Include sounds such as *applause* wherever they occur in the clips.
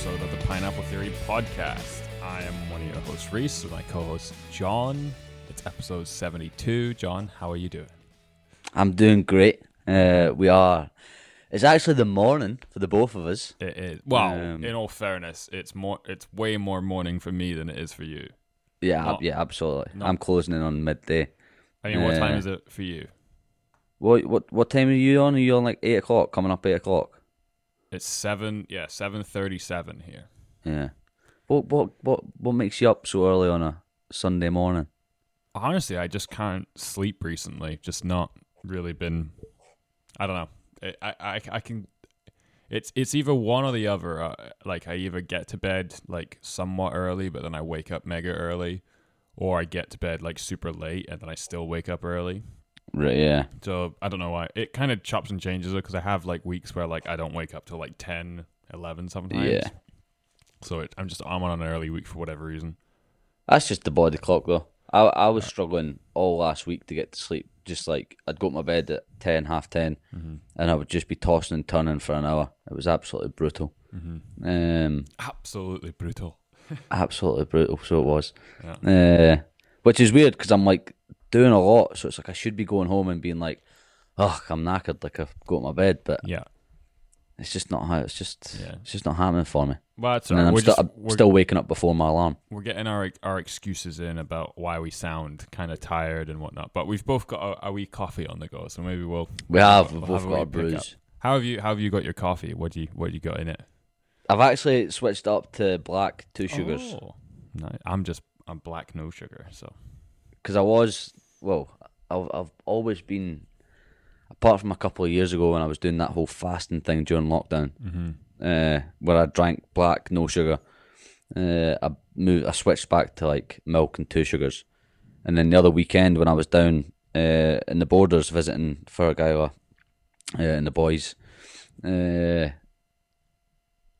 episode of the Pineapple Theory podcast. I am one of your hosts, Reese, with my co-host John. It's episode seventy-two. John, how are you doing? I'm doing great. Uh, we are. It's actually the morning for the both of us. It is. Well, Um, in all fairness, it's more. It's way more morning for me than it is for you. Yeah, Not- yeah, absolutely. not- I'm closing in on midday. I mean, what time Uh, is it for you? What what what time are you on? Are you on like eight o'clock? Coming up eight o'clock. It's seven. Yeah, seven thirty-seven here. Yeah. What what what what makes you up so early on a Sunday morning? Honestly, I just can't sleep recently. Just not really been. I don't know. I I I can. It's it's either one or the other. Uh, like I either get to bed like somewhat early, but then I wake up mega early, or I get to bed like super late and then I still wake up early. Right. Yeah. So I don't know why. It kind of chops and changes it because I have like weeks where like I don't wake up till like 10, 11 sometimes. Yeah. So it, I'm just I'm on an early week for whatever reason. That's just the body clock though. I I was struggling all last week to get to sleep. Just like I'd go to my bed at ten, half 10 and I would just be tossing and turning for an hour. It was absolutely brutal. Um, Absolutely brutal. *laughs* absolutely brutal. So it was. Yeah. Uh, which is weird because I'm like doing a lot, so it's like I should be going home and being like, "Oh, I'm knackered," like I go to my bed, but Yeah. it's just not how. It's just, Yeah. it's just not happening for me. Well, it's And alright. I'm We're still, just- I'm still waking up before my alarm. we're getting our our excuses in about why we sound kind of tired and whatnot. But we've both got a, a wee coffee on the go, so maybe we'll. We have, we'll we've both a got a bruise. How have you How have you got your coffee? What do you What do you got in it? I've actually switched up to black two sugars Oh, no, I'm just I'm black no sugar. So because I was well, I've I've always been, apart from a couple of years ago when I was doing that whole fasting thing during lockdown, uh, where I drank black no sugar. Uh, I moved, I switched back to like milk and two sugars, and then the other weekend when I was down uh, in the borders visiting Fergala uh, and the boys, uh,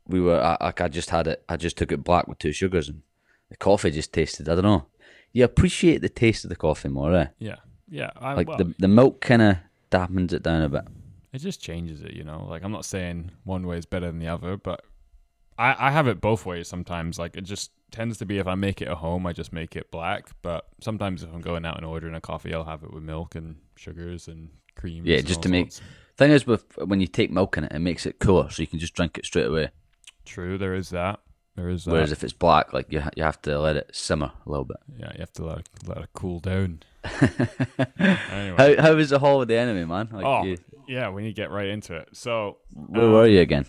we were I I just had it. I just took it black with two sugars, and the coffee just tasted. I don't know. You appreciate the taste of the coffee more, eh? yeah, yeah. I, Like well, the the milk kind of dampens it down a bit. it just changes it, you know. Like I'm not saying one way is better than the other, but I I have it both ways sometimes. Like it just tends to be if I make it at home, I just make it black. But sometimes if I'm going out and ordering a coffee, I'll have it with milk and sugars and cream. Yeah, and just to make- sorts. Thing is, with when you take milk in it, it makes it cooler, so you can just drink it straight away. True, there is that. There is that. Whereas if it's black, like you ha- you have to let it simmer a little bit. yeah, you have to let it, let it cool down. *laughs* anyway, How how was the haul with the enemy, man? Like oh you, yeah, we need to get right into it. So where um, were you again?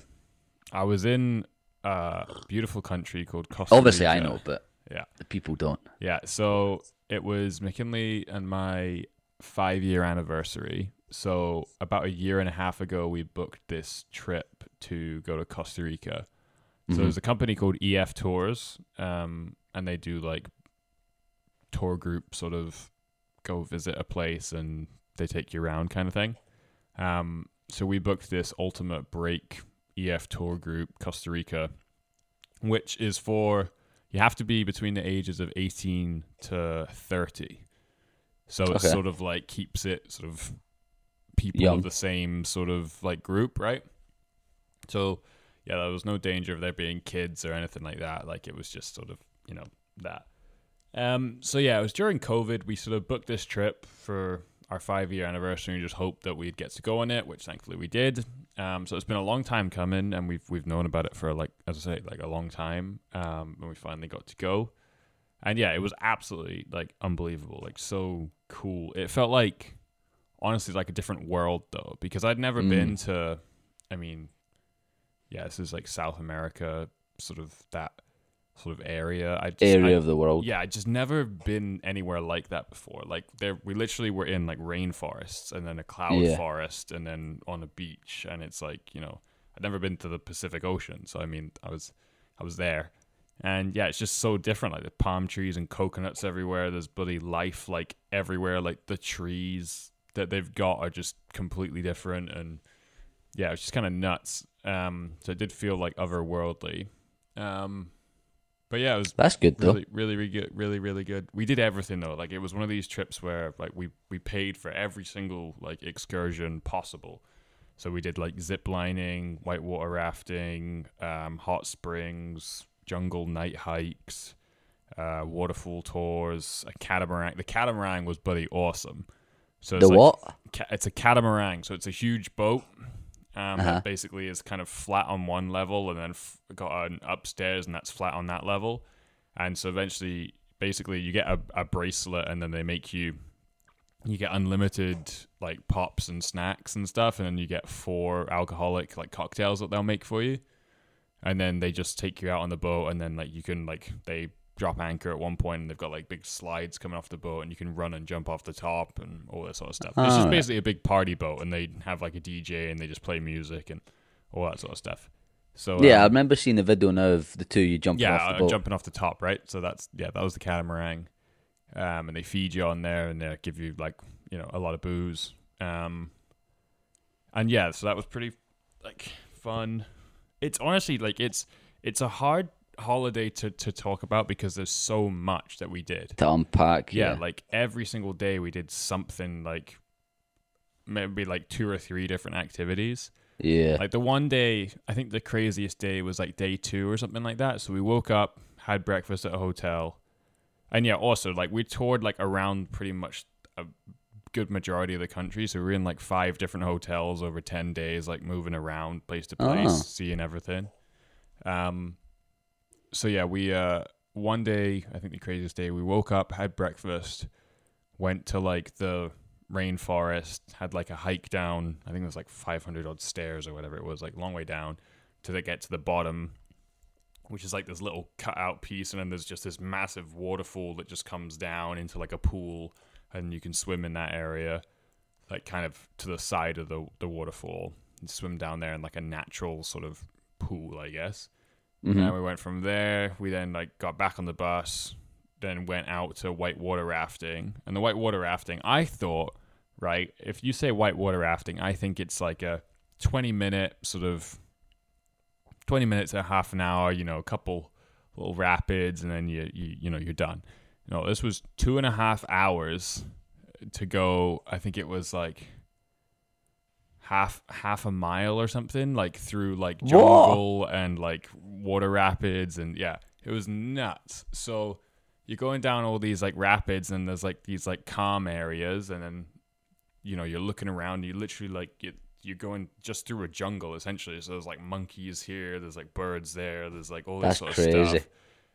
I was in a beautiful country called Costa Rica. Obviously, I know, but Yeah. the people don't. Yeah, so it was McKinley and my five year anniversary. So about a year and a half ago, we booked this trip to go to Costa Rica. So Mhm. there's a company called EF Tours, um, and they do like tour group sort of go visit a place and they take you around kind of thing. Um, so we booked this ultimate break EF tour group Costa Rica, which is for you have to be between the ages of 18 to 30. So it Okay. sort of like keeps it sort of people Young. of the same sort of like group, right? So yeah, there was no danger of there being kids or anything like that. Like it was just sort of, you know, that. Um so yeah, it was during COVID we sort of booked this trip for our five year anniversary and just hoped that we'd get to go on it, which thankfully we did. Um so it's been a long time coming and we've we've known about it for like as I say, like a long time. Um and we finally got to go. And yeah, it was absolutely like unbelievable, like so cool. It felt like honestly like a different world though, because I'd never Mm. been to I mean, yeah, this is like South America, sort of that sort of area. I just, Area I, of the world. yeah, I just never been anywhere like that before. Like there, we literally were in like rainforests and then a cloud Yeah. forest and then on a beach, and it's like you know I'd never been to the Pacific Ocean, so I mean I was I was there, and yeah, it's just so different. Like the palm trees and coconuts everywhere. There's bloody life like everywhere. Like the trees that they've got are just completely different, and yeah, it's just kind of nuts. Um, so it did feel like otherworldly. Um, but yeah, it was That's good though. really, really, really good. Really, really good. We did everything though. Like it was one of these trips where like we we paid for every single like excursion possible. So we did like zip lining, whitewater rafting, um, hot springs, jungle night hikes, uh, waterfall tours, a catamaran. The catamaran was bloody awesome. So it's The like, what? ca- it's a catamaran, so it's a huge boat. Um, Uh-huh. that basically is kind of flat on one level, and then f- got an upstairs, and that's flat on that level. And so eventually, basically, you get a, a bracelet, and then they make you you get unlimited like pops and snacks and stuff, and then you get four alcoholic like cocktails that they'll make for you, and then they just take you out on the boat, and then like you can like they drop anchor at one point, and they've got like big slides coming off the boat, and you can run and jump off the top and all that sort of stuff. it's just Alright. basically a big party boat, and they have like a DJ, and they just play music and all that sort of stuff. So Yeah, I um, remember seeing the video now of the two you jumping yeah, off the uh, boat. jumping off the top, right? So that's yeah, that was the catamaran, um, and they feed you on there, and they give you like you know a lot of booze, um, and yeah, so that was pretty like fun. It's honestly like it's it's a hard holiday to to talk about because there's so much that we did. to unpack. Yeah, Yeah, like every single day we did something like maybe like two or three different activities. yeah. Like the one day, I think the craziest day was like day two or something like that. So we woke up, had breakfast at a hotel, and yeah, also like we toured like around pretty much a good majority of the country. So we were in like five different hotels over ten days, like moving around place to place, Oh. seeing everything. Um, so yeah, we uh one day, I think the craziest day, we woke up, had breakfast, went to like the rainforest, had like a hike down. I think it was like 500 odd stairs or whatever it was, like long way down to the, get to the bottom, which is like this little cut out piece, and then there's just this massive waterfall that just comes down into like a pool, and you can swim in that area, like kind of to the side of the the waterfall, swim down there in like a natural sort of pool, I guess. Mhm. And we went from there. We then like got back on the bus, then went out to whitewater rafting. And the whitewater rafting, I thought, right, if you say whitewater rafting, I think it's like a 20 minute sort of 20 minutes to half an hour, you know, a couple little rapids, and then you you you know you're done. No, this was two and a half hours to go. I think it was like half half a mile or something, like through like Whoa. jungle and like water rapids, and yeah, it was nuts. So you're going down all these like rapids, and there's like these like calm areas, and then you know you're looking around. You literally like you you're going just through a jungle essentially. So there's like monkeys here, there's like birds there, there's like all this That's sort of crazy. stuff.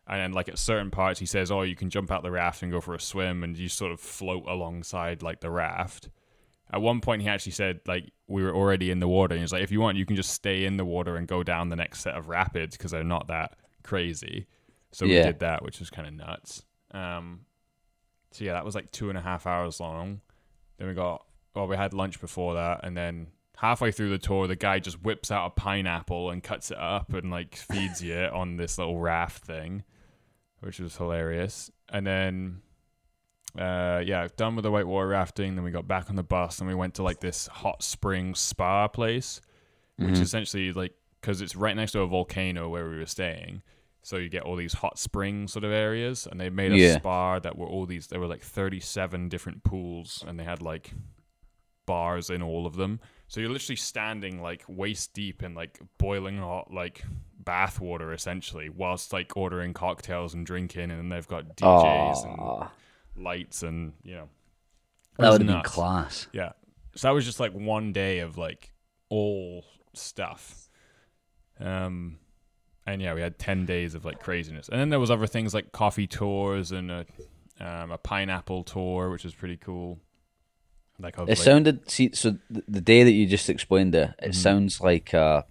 And then like at certain parts, he says, "Oh, you can jump out the raft and go for a swim, and you sort of float alongside like the raft." At one point, he actually said like we were already in the water, and he's like, "If you want, you can just stay in the water and go down the next set of rapids because they're not that crazy." So we did that, which was kind of nuts. Um, so yeah, that was like two and a half hours long. Then we got well, we had lunch before that, and then halfway through the tour, the guy just whips out a pineapple and cuts it up and like feeds you *laughs* on this little raft thing, which was hilarious. And then, uh, yeah, done with the whitewater rafting. Then we got back on the bus and we went to like this hot spring spa place, which Mhm. essentially like because it's right next to a volcano where we were staying. So you get all these hot spring sort of areas, and they made a Yeah. spa that were all these. There were like thirty-seven different pools, and they had like bars in all of them. So you're literally standing like waist deep in like boiling hot like bath water essentially, whilst like ordering cocktails and drinking, and then they've got DJs Aw, and lights and you know. that would have class. Yeah. So that was just like one day of like all stuff. Um and yeah, we had 10 days of like craziness. And then there was other things like coffee tours and a um, a pineapple tour, which was pretty cool. Like, It like sounded see so the day that you just explained there, it Mhm. sounds like uh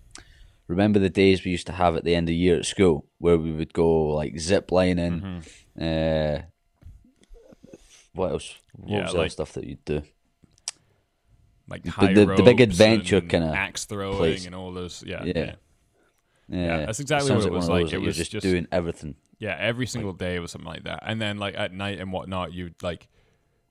remember the days we used to have at the end of the year at school where we would go like zip lining, mhm. uh what else? What Yeah, was like- other stuff that you'd do? like the- the- the big adventure kinda axe throwing place. and all those. Yeah, Yeah. yeah. Yeah, that's exactly sounds what it like was like. those It was just, just- doing everything. Yeah, every single day was something like that. And then like at night and whatnot, you'd like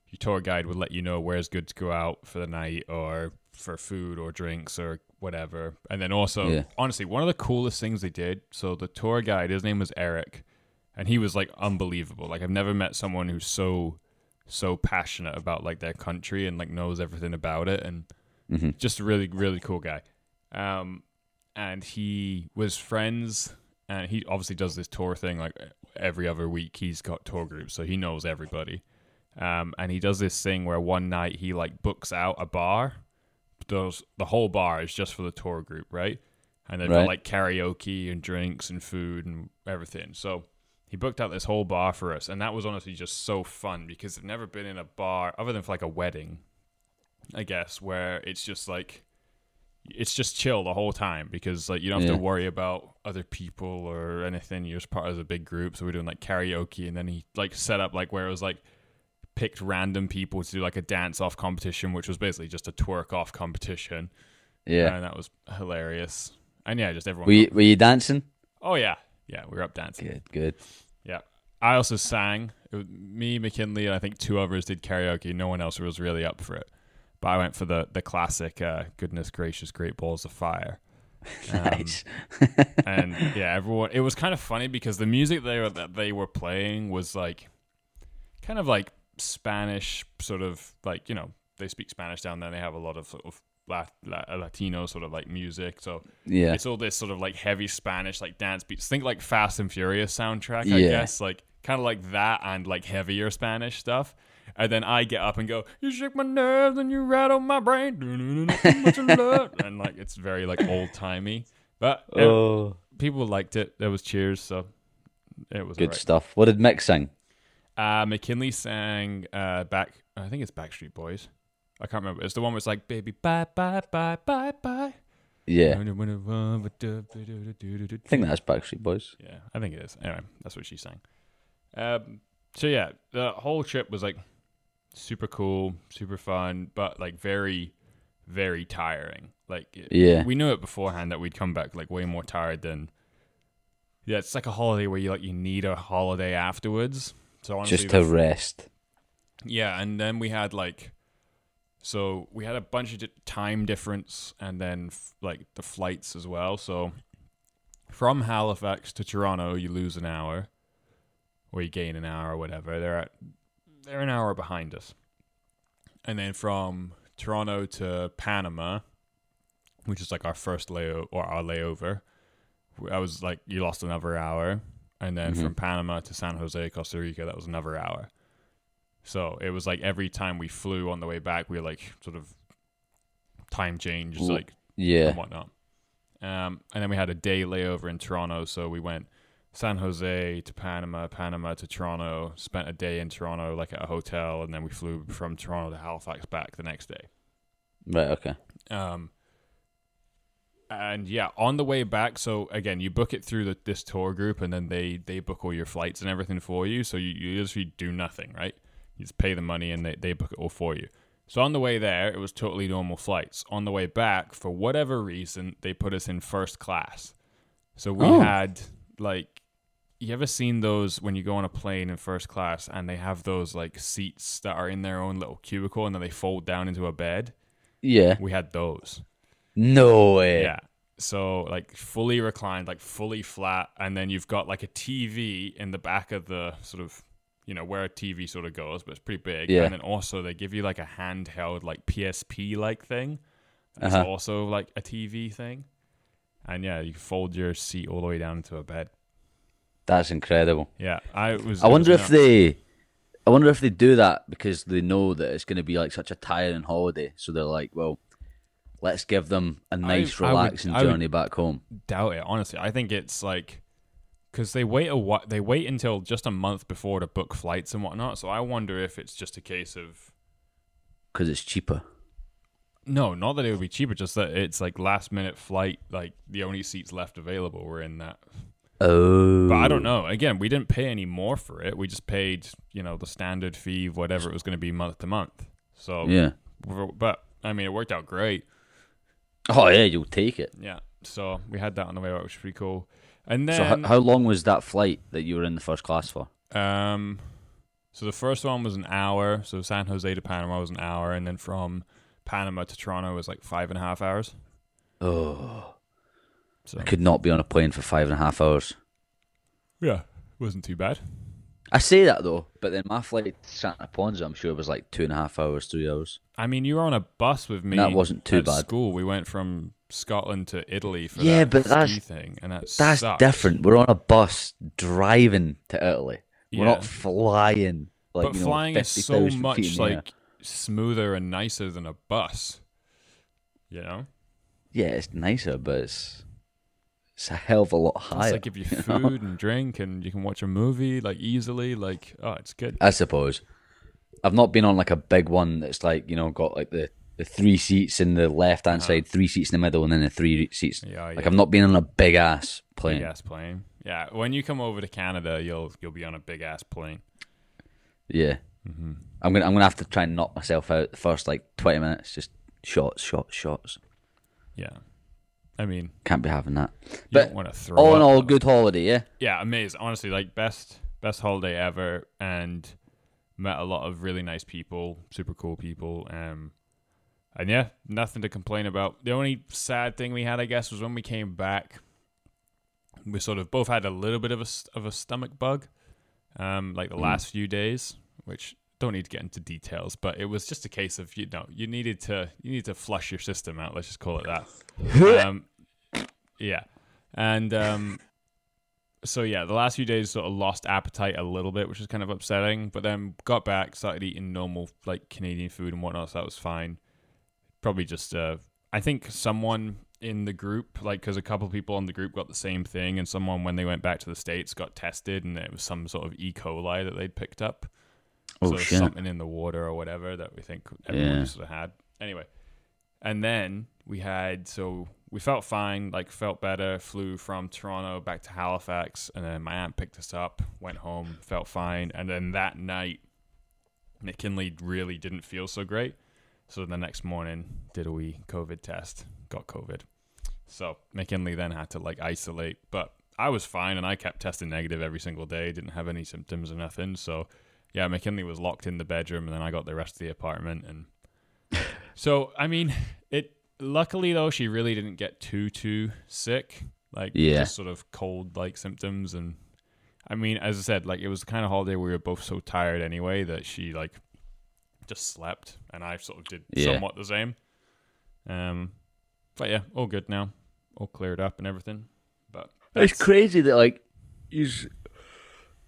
your tour guide would let you know where's good to go out for the night or for food or drinks or whatever. And then also, Yeah. honestly, one of the coolest things they did. So the tour guide, his name was Eric, and he was like unbelievable. Like I've never met someone who's so so passionate about like their country and like knows everything about it and hmm just a really really cool guy. Um and he was friends and he obviously does this tour thing like every other week he's got tour groups so he knows everybody. Um and he does this thing where one night he like books out a bar those the whole bar is just for the tour group right? And they've got like karaoke and drinks and food and everything. So he booked out this whole bar for us and that was honestly just so fun because i've never been in a bar other than for like a wedding I guess, where it's just like it's just chill the whole time because like you don't have Yeah. to worry about other people or anything. You're just part of the big group. So we're doing like karaoke, and then he like set up like where it was like picked random people to do like a dance off competition, which was basically just a twerk off competition. Yeah. and that was hilarious. And yeah, just everyone. Were you, were you dancing? oh yeah, yeah, we were up dancing. Good, good. Yeah. I also sang. It was me, McKinley, and I think two others did karaoke. No one else was really up for it. But I went for the the classic uh, "Goodness Gracious, Great Balls of Fire." *laughs* Um, nice. *laughs* and yeah, everyone. It was kind of funny because the music they were, that they were playing was like, kind of like Spanish, sort of like you know they speak Spanish down there. They have a lot of sort of La- La- Latino sort of like music. So Yeah. it's all this sort of like heavy Spanish like dance beats. Think like Fast and Furious soundtrack, I Yeah. guess. Like kind of like that and like heavier Spanish stuff. And then I get up and go, "You shake my nerves and you rattle my brain." Too *laughs* much of love." and like it's very like old timey, but uh, Oh, people liked it. There was cheers, so it was good alright. stuff. What did Mick sing? Uh, McKinley sang uh, back. I think it's Backstreet Boys. I can't remember. It's the one where it's like, "Baby, bye, bye, bye, bye, bye." Yeah. I think that's Backstreet Boys. Yeah, I think it is. Anyway, that's what she's saying. Um, so yeah, the whole trip was like super cool, super fun, but like very, very tiring. Like, Yeah. we knew it beforehand that we'd come back like way more tired than. Yeah, it's like a holiday where you like you need a holiday afterwards. So honestly, Just to rest. yeah, and then we had like, so we had a bunch of time difference, and then f- like the flights as well. So from Halifax to Toronto, you lose an hour, or you gain an hour, or whatever. They're at they're an hour behind us, and then from Toronto to Panama, which is like our first layover or our layover, I was like you lost another hour, and then Mhm. from Panama to San Jose, Costa Rica, that was another hour. So it was like every time we flew on the way back, we were like sort of time changed, Ooh. like Yeah. and whatnot. Um, and then we had a day layover in Toronto, so we went San Jose to Panama, Panama to Toronto, spent a day in Toronto, like at a hotel, and then we flew from Toronto to Halifax back the next day. Right. Okay. Um, and yeah, on the way back, so again, you book it through the, this tour group, and then they they book all your flights and everything for you. So you, you literally do nothing, right? You just pay the money, and they, they book it all for you. So on the way there, it was totally normal flights. On the way back, for whatever reason, they put us in first class. So we Oh. had like, you ever seen those when you go on a plane in first class, and they have those like seats that are in their own little cubicle, and then they fold down into a bed? Yeah. We had those. No way. Yeah. So like fully reclined, like fully flat, and then you've got like a TV in the back of the sort of you know where a TV sort of goes, but it's pretty big. Yeah. And then also they give you like a handheld like PSP like thing. It's Uh-huh. also like a TV thing. And yeah, you fold your seat all the way down into a bed. That's incredible. Yeah, I was. I wonder if they, I wonder if they do that because they know that it's going to be like such a tiring holiday. So they're like, well, let's give them a nice, I relaxing I would- journey back home. doubt it. Honestly, I think it's like because they wait a what they wait until just a month before to book flights and whatnot. So I wonder if it's just a case of Because it's cheaper. no, not that it would be cheaper, just that it's like last minute flight. Like the only seats left available were in that. Oh. But I don't oh. know. Again, we didn't pay any more for it. We just paid you know the standard fee, whatever it was going to be month to month. So Yeah. but I mean, it worked out great. Oh yeah, you'll take it. Yeah. So we had that on the way out, which was pretty cool. And then So how, how long was that flight that you were in the first class for? Um, so the first one was an hour. So San Jose to Panama was an hour, and then from Panama to Toronto was like five and a half hours. Oh, So I could not be on a plane for five and a half hours. yeah, it wasn't too bad. I say that though, but then my flight to Santa Ponza, I'm sure, it was like two and a half hours, three hours. I mean, you were on a bus with me. That wasn't too at bad. School. We went from Scotland to Italy for Yeah, that but ski that's- thing, and that That's sucked. different. We're on a bus driving to Italy. We're not flying. Like, but you know, flying is so 50,000 feet much like smoother and nicer than a bus. You know, Yeah, it's nicer, but it's it's a hell of a lot it's higher. like give you you *laughs* know? food and drink, and you can watch a movie like easily. Like, oh, it's good. I suppose. I've not been on like a big one that's like you know got like the, the three seats in the left hand side, three seats in the middle, and then the three seats. Uh-huh. Yeah, Like. I've not been on a big ass plane. Big ass plane. Yeah, when you come over to Canada, you'll you'll be on a big ass plane. Yeah, Mm-hmm. I'm gonna I'm gonna have to try and knock myself out the first like twenty minutes. Just shots, shots, shots. Yeah, I mean, Can't be having that. you But don't want to throw. all in all, good holiday. Yeah. yeah, amazing. Honestly, like best best holiday ever, and met a lot of really nice people, super cool people. Um, and yeah, nothing to complain about. The only sad thing we had, I guess, was when we came back. We sort of both had a little bit of a of a stomach bug, um, like the last few days, which don't need to get into details, but it was just a case of you know you needed to you need to flush your system out. Let's just call it that. *laughs* um, yeah, and um, so yeah, the last few days sort of lost appetite a little bit, which was kind of upsetting. But then got back, started eating normal like Canadian food and whatnot, so that was fine. Probably just uh, I think someone in the group, like because a couple people on the group got the same thing, and someone when they went back to the states got tested, and it was some sort of E. coli that they'd picked up. Oh so shit. something in the water or whatever that we think everyone Yeah. sort of had. Anyway, and then we had so we felt fine, like felt better. Flew from Toronto back to Halifax, and then my aunt picked us up, went home, felt fine, and then that night, McKinley really didn't feel so great. So the next morning, did a wee COVID test, got COVID. So McKinley then had to like isolate, but I was fine, and I kept testing negative every single day. Didn't have any symptoms or nothing. So yeah, McKinley was locked in the bedroom, and then I got the rest of the apartment. And *laughs* so, I mean, it. Luckily, though, she really didn't get too too sick. Like, Yeah. just sort of cold like symptoms. And I mean, as I said, like it was the kind of holiday where we were both so tired anyway that she like just slept, and I sort of did Yeah. somewhat the same. Um, but yeah, all good now, all cleared up and everything. But It's crazy that like you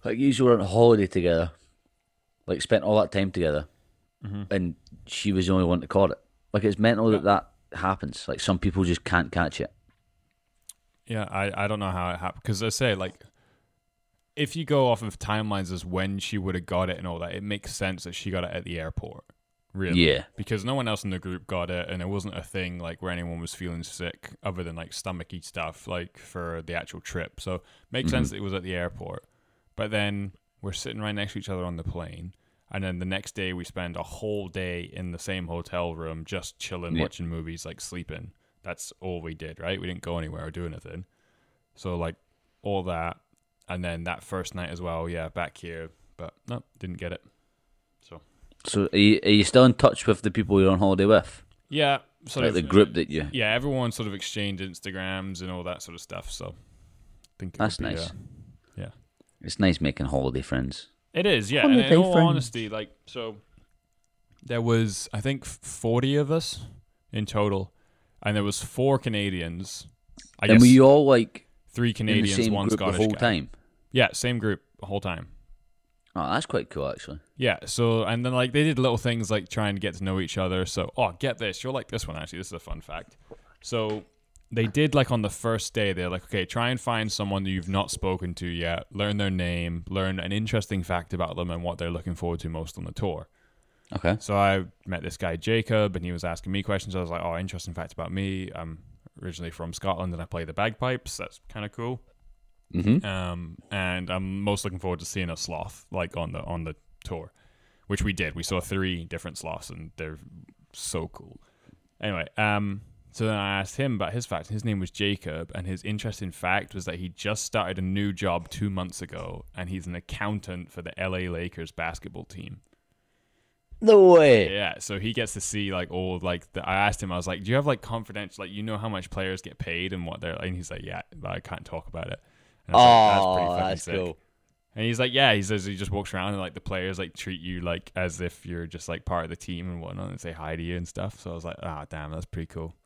like you were on holiday together, like spent all that time together, Mhm. and she was the only one to caught it. Like it's mental that that happens. Like some people just can't catch it. Yeah, I, I don't know how it happened because I say like, if you go off of timelines as when she would have got it and all that, it makes sense that she got it at the airport. Really, Yeah. because no one else in the group got it, and it wasn't a thing like where anyone was feeling sick other than like stomachy stuff, like for the actual trip. So makes sense mm-hmm. that it was at the airport. But then we're sitting right next to each other on the plane, and then the next day we spend a whole day in the same hotel room, just chilling, Yeah. watching movies, like sleeping. That's all we did, right? We didn't go anywhere or do anything. So like all that, and then that first night as well, yeah, back here, but no, didn't get it. So So are you, are you still in touch with the people you're on holiday with? yeah, sort Like of the group that you. yeah, everyone sort of exchanged Instagrams and all that sort of stuff. So I think That's nice. uh, yeah, It's nice making holiday friends. it is. Yeah, and Holiday in all friends. honesty, like so, there was I think forty of us in total, and there was four Canadians. I and guess were you all like three in the Canadians, same one group the Scottish whole guy. time? Yeah, same group the whole time. Oh, that's quite cool actually. Yeah, so and then like they did little things like trying to get to know each other. So, oh, get this, you'll like this one actually. This is a fun fact. So, they did like on the first day, they're like, okay, try and find someone that you've not spoken to yet, learn their name, learn an interesting fact about them and what they're looking forward to most on the tour. Okay. So I met this guy Jacob, and he was asking me questions. I was like, "Oh, interesting fact about me. I'm originally from Scotland, and I play the bagpipes. That's kind of cool." Mm-hmm. Um, and I'm most looking forward to seeing a sloth like on the on the tour, which we did. We saw three different sloths, and they're so cool. Anyway, um, so then I asked him about his fact. His name was Jacob, and his interesting fact was that he just started a new job two months ago, and he's an accountant for the LA Lakers basketball team. No way. Yeah, so he gets to see like all like the, I asked him, I was like, "Do you have like confidential like you know how much players get paid and what they're?" like? And he's like, "Yeah, but I can't talk about it." And I like, Oh, that's sick." cool. And he's like, yeah, he says he just walks around and like the players like treat you like as if you're just like part of the team and whatnot and say hi to you and stuff. So I was like, ah, damn, that's pretty cool.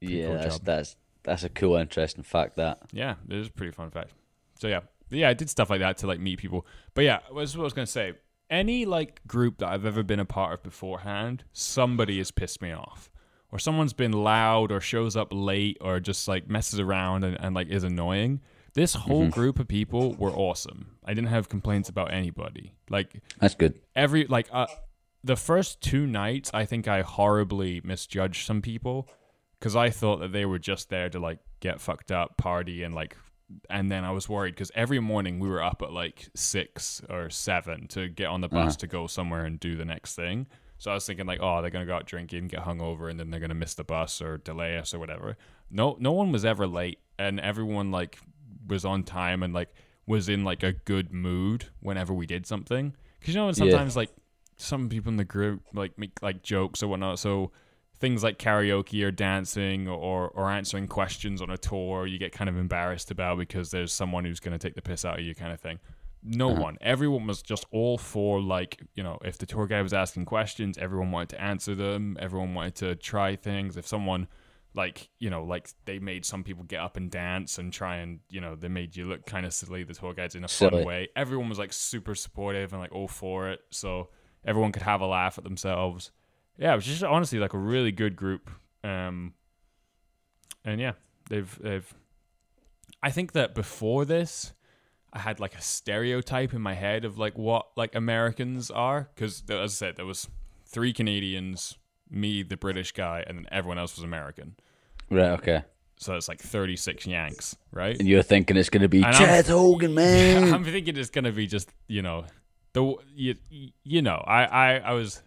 Pretty yeah, cool that's, job. that's that's a cool, interesting fact. That Yeah, it is a pretty fun fact. So yeah, yeah, I did stuff like that to like meet people. But yeah, this is what I was gonna say. Any like group that I've ever been a part of beforehand, somebody has pissed me off, or someone's been loud, or shows up late, or just like messes around and, and like is annoying. This whole group of people were awesome. I didn't have complaints about anybody. Like that's good. every like uh, the first two nights i think i horribly misjudged some people because i thought that they were just there to like get fucked up party and like and then i was worried because every morning we were up at like six or seven to get on the bus Uh-huh. to go somewhere and do the next thing so i was thinking like oh they're gonna go out drinking get hungover and then they're gonna miss the bus or delay us or whatever no no one was ever late and everyone like was on time and like was in like a good mood whenever we did something because you know Yeah. sometimes like some people in the group like make like jokes or whatnot. So things like karaoke or dancing or or answering questions on a tour, you get kind of embarrassed about because there's someone who's going to take the piss out of you, kind of thing. No uh-huh. one, everyone was just all for like you know if the tour guide was asking questions, everyone wanted to answer them. Everyone wanted to try things. If someone like you know like they made some people get up and dance and try and you know they made you look kind of silly the tour guides in a fun way. Everyone was like super supportive and like all for it so everyone could have a laugh at themselves. Yeah it was just honestly like a really good group um and yeah they've they've i think that before this i had like a stereotype in my head of like what like americans are because as i said there was three canadians me the british guy and then everyone else was american Right. Okay. so it's like 36 yanks right And you're thinking it's going to be And I'm- Hogan, man. *laughs* I'm thinking it's gonna be just you know the you you know I I, I was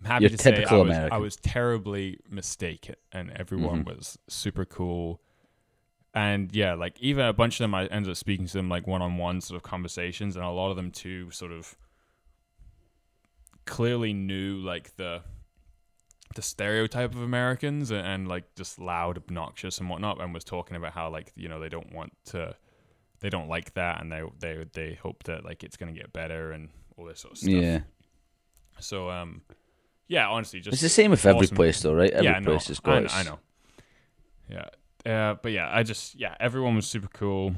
I'm happy You're to say I was, I was terribly mistaken and everyone Mm-hmm. was super cool and yeah like even a bunch of them I ended up speaking to them like one on one sort of conversations and a lot of them too sort of clearly knew like the the stereotype of Americans and, and like just loud, obnoxious and whatnot, and was talking about how like you know they don't want to, they don't like that, and they they they hope that like it's gonna get better and all this sort of stuff. yeah. So um, yeah, honestly, just It's the same with every place, though, right? Every yeah, I know. place has I, got its- I know. Yeah, uh, but yeah, I just yeah, everyone was super cool,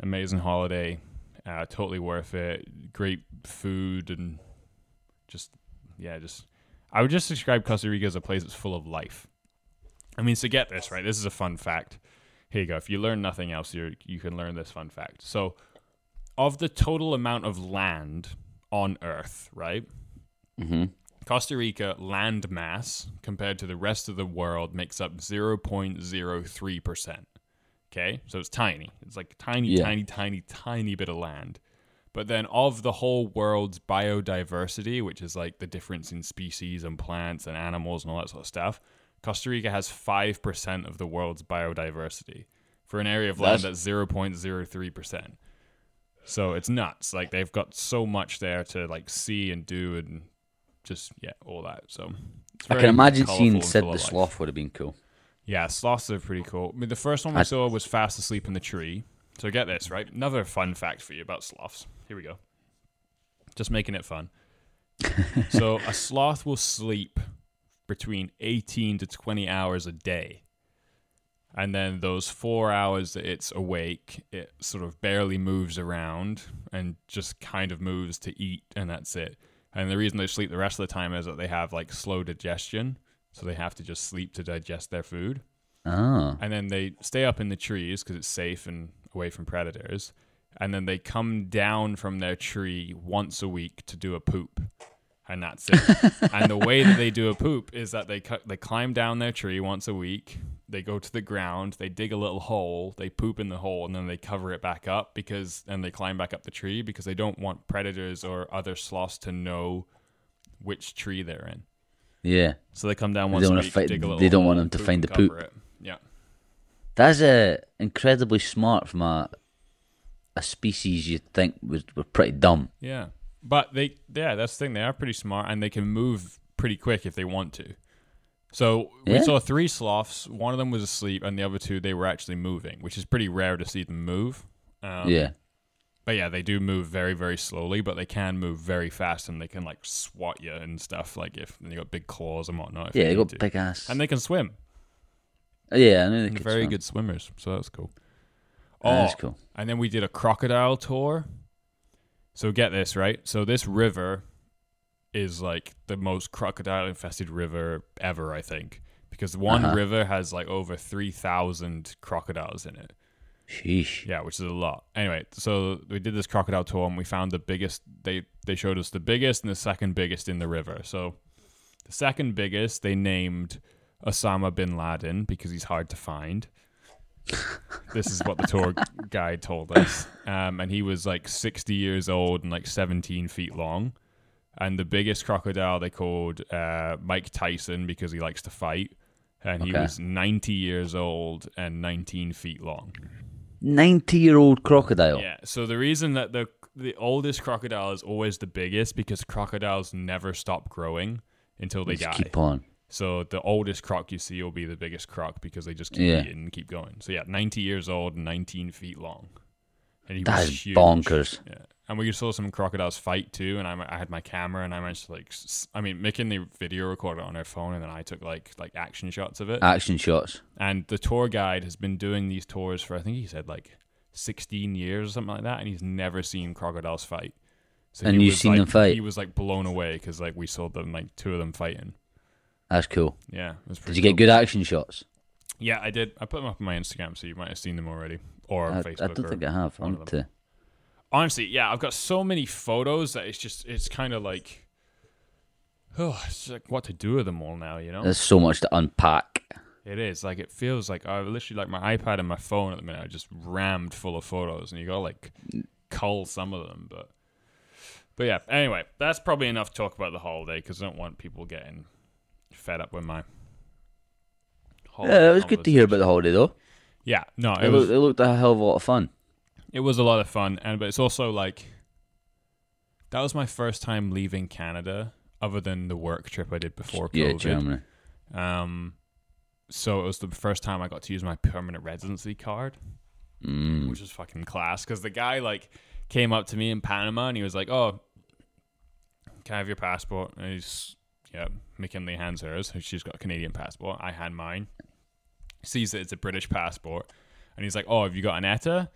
amazing holiday, uh, totally worth it. Great food and just yeah, just I would just describe Costa Rica as a place that's full of life. I mean, so get this right. This is a fun fact. Here you go. If you learn nothing else, you you can learn this fun fact. So, of the total amount of land on Earth, right? Mhm. Costa Rica land mass compared to the rest of the world makes up 0.03%. Okay? So it's tiny. It's like tiny, Yeah. tiny, tiny, tiny bit of land. But then of the whole world's biodiversity, which is like the difference in species and plants and animals and all that sort of stuff, Costa Rica has 5% of the world's biodiversity for an area of land That's- that's 0.03%. So it's nuts. Like they've got so much there to like see and do and just yeah, all that. So I can imagine seeing Sid the. Sloth would have been cool. Yeah, sloths are pretty cool. I mean, the first one we I- saw was fast asleep in the tree. So get this, right? Another fun fact for you about sloths. Here we go. Just making it fun. *laughs* so a sloth will sleep between 18 to 20 hours a day. And then those four hours that it's awake, it sort of barely moves around and just kind of moves to eat, and that's it. And the reason they sleep the rest of the time is that they have like slow digestion. So they have to just sleep to digest their food Ah. and then they stay up in the trees because it's safe and away from predators. And then they come down from their tree once a week to do a poop, and that's it. *laughs* and the way that they do a poop is that they cu- they climb down their tree once a week. They go to the ground, they dig a little hole, they poop in the hole, and then they cover it back up because and they climb back up the tree because they don't want predators or other sloths to know which tree they're in. Yeah. So they come down They once don't a week, fight- dig a little they don't want them to find the poop. it. Yeah. That's uh, incredibly smart from a a species you'd think was were pretty dumb. Yeah, but they yeah that's the thing they are pretty smart and they can move pretty quick if they want to. So we Yeah. saw three sloths. One of them was asleep, and the other two they were actually moving, which is pretty rare to see them move. Um, yeah. but yeah, they do move very, very slowly, but they can move very fast and they can like swat you and stuff. Like if they got big claws and whatnot. if Yeah, they got to. big ass. and they can swim. yeah, I know they They're very swim. good swimmers, so that's cool. That's Oh, cool. and then we did a crocodile tour. So get this right. So this river is like the most crocodile infested river ever, I think, because one Uh-huh. river has like over three thousand crocodiles in it. Sheesh. Yeah, which is a lot. Anyway, so we did this crocodile tour and we found the biggest. They they showed us the biggest and the second biggest in the river. So the second biggest they named Osama bin Laden because he's hard to find. This is what the tour guide told us. Um, and he was like 60 years old and like 17 feet long. And the biggest crocodile they called uh, Mike Tyson because he likes to fight. And he Okay. was 90 years old and 19 feet long. Ninety-year-old crocodile. Yeah. So the reason that the the oldest crocodile is always the biggest because crocodiles never stop growing until they Just die. keep on. So the oldest croc you see will be the biggest croc because they just keep Yeah. eating and keep going. So yeah, 90 years old, 19 feet long. And he That was is huge. bonkers. Yeah. And we saw some crocodiles fight too, and I, I had my camera, and I managed to like, I mean, making the video recorder on her phone, and then I took like like action shots of it. Action shots. And the tour guide has been doing these tours for I think he said like 16 years or something like that, and he's never seen crocodiles fight. So And you've seen like- them fight? He was like blown away because like we saw them like two of them fighting. That's cool. Yeah, was Did you get good action shots? Yeah, I did. I put them up on my Instagram, so you might have seen them already, or I, I Facebook. don't think I have. I want to. honestly, yeah, I've got so many photos that it's just it's kind of like, oh, it's like what to do with them all now, you know? There's so much to unpack. It is like it feels like I literally like my iPad and my phone at the minute are just rammed full of photos, and you gotta like cull some of them. But but yeah, anyway, that's probably enough to talk about the holiday because I don't want people getting fed up with my. holiday Yeah, it was good to hear about the holiday though. Yeah, no, It, it was looked, it looked a hell of a lot of fun. it was a lot of fun, and but it's also like that was my first time leaving Canada, other than the work trip I did before COVID. Yeah, Germany. Um, so it was the first time I got to use my permanent residency card, Mm. which was fucking class. Because the guy like came up to me in Panama and he was like, "Oh, can I have your passport?" And he's yeah, McKinley hands hers. She's got a Canadian passport. I hand mine. Sees that it's a British passport, and he's like, "Oh, have you got an ETA?"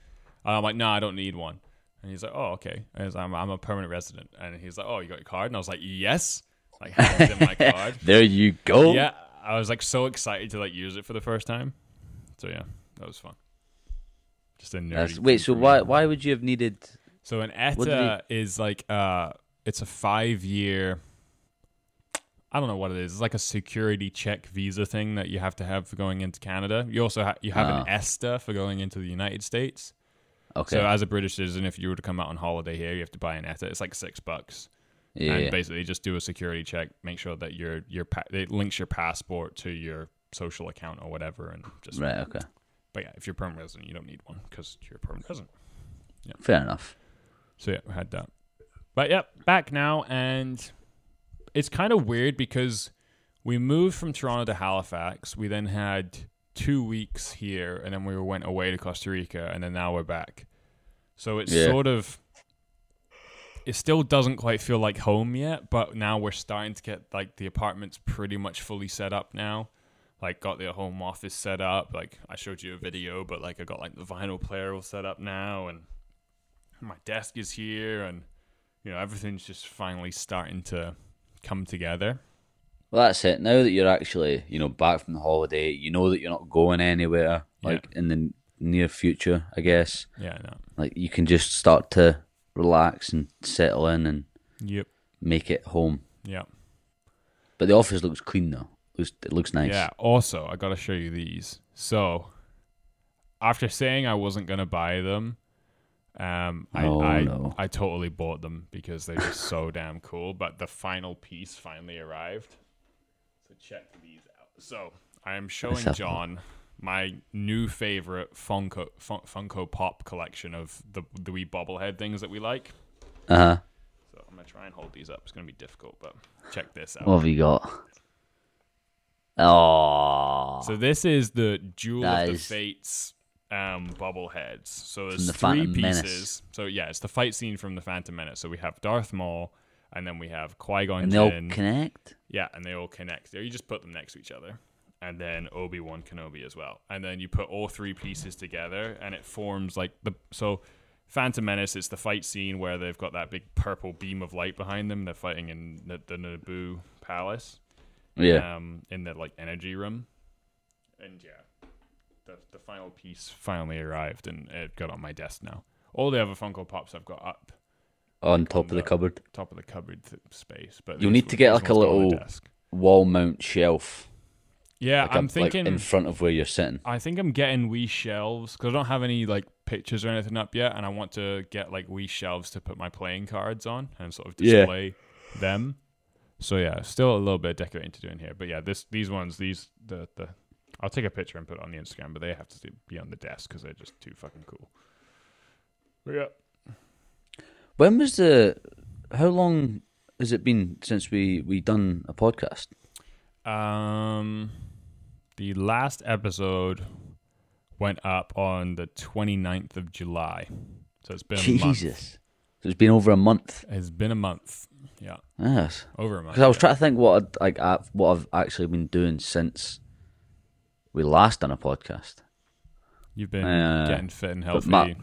And I'm like, "No, I don't need one." And he's like, "Oh, okay." And I was I'm, I'm a permanent resident, and he's like, "Oh, you got your card?" And I was like, "Yes." Like, hands him my *laughs* card. There you go. Yeah, I was like so excited to like use it for the first time. So yeah, that was fun. Just a nerdy. That's, wait, so why why would you have needed? So an ETA is like uh, it's a five year. I don't know what it is. It's like a security check visa thing that you have to have for going into Canada. You also ha- you have an Ah. ESTA for going into the United States. Okay, So as a British citizen, if you were to come out on holiday here, you have to buy an ETA. It's like six bucks. yeah, and basically just do a security check, make sure that your your pa- it links your passport to your social account or whatever, and just right. Okay, But yeah, if you're a permanent resident, you don't need one because you're a permanent resident. fair enough. So yeah, we had that. But yeah, back now, and it's kind of weird because we moved from Toronto to Halifax. We then had two weeks here, and then we went away to Costa Rica, and then now we're back. So it's Yeah. sort of. It still doesn't quite feel like home yet, but now we're starting to get like the apartment's pretty much fully set up now. Like got the home office set up. Like I showed you a video, but like I got like the vinyl player all set up now, and my desk is here and you know everything's just finally starting to come together Well, that's it. Now that you're actually, you know, back from the holiday, you know that you're not going anywhere, Yeah. like in the near future, I guess. yeah no Like you can just start to relax and settle in and yep make it home. yeah But the office looks clean though. Looks, it looks nice. yeah also i gotta show you these so after saying i wasn't gonna buy them um i Oh, I, no. I totally bought them because they're just so *laughs* damn cool but the final piece finally arrived so check these out so i am showing john my new favorite funko Fun- funko pop collection of the the wee bobblehead things that we like Uh huh. So I'm gonna try and hold these up. It's gonna be difficult, but check this out. What have you got? Oh, so this is the Duel That of the is- Fates um, bobbleheads. So there's the three Phantom pieces. Menace. So yeah, it's the fight scene from the Phantom Menace. So we have Darth Maul, and then we have Qui Gon And they all connect. Yeah, and they all connect. Or you just put them next to each other. And then Obi Wan Kenobi as well. And then you put all three pieces together and it forms like the so Phantom Menace is the fight scene where they've got that big purple beam of light behind them. They're fighting in the, the Naboo palace. Yeah. Um in the like energy room. And yeah. The the final piece finally arrived and it got on my desk now. All the other Funko Pops I've got up on top of the the- cupboard. top of the cupboard th- space. But You'll need to get like a ones go on my little- desk. Wall mount shelf. Yeah, Like I'm a- thinking like in front of where you're sitting. I think I'm getting wee shelves because I don't have any like pictures or anything up yet, and I want to get like wee shelves to put my playing cards on and sort of Yeah. display them. So yeah, still a little bit of decorating to do in here, but yeah, this these ones, these the the I'll take a picture and put it on the Instagram, but they have to be on the desk because they're just too fucking cool. But yeah, When was the? How long has it been since we we done a podcast? um, the last episode went up on the 29th of July, so it's been a month. Jesus, so it's been over a month. It's been a month. Yeah, Yes, over a month. because I was yeah. trying to think what I'd, like I, what I've actually been doing since we last done a podcast. You've been Uh, getting fit and healthy. my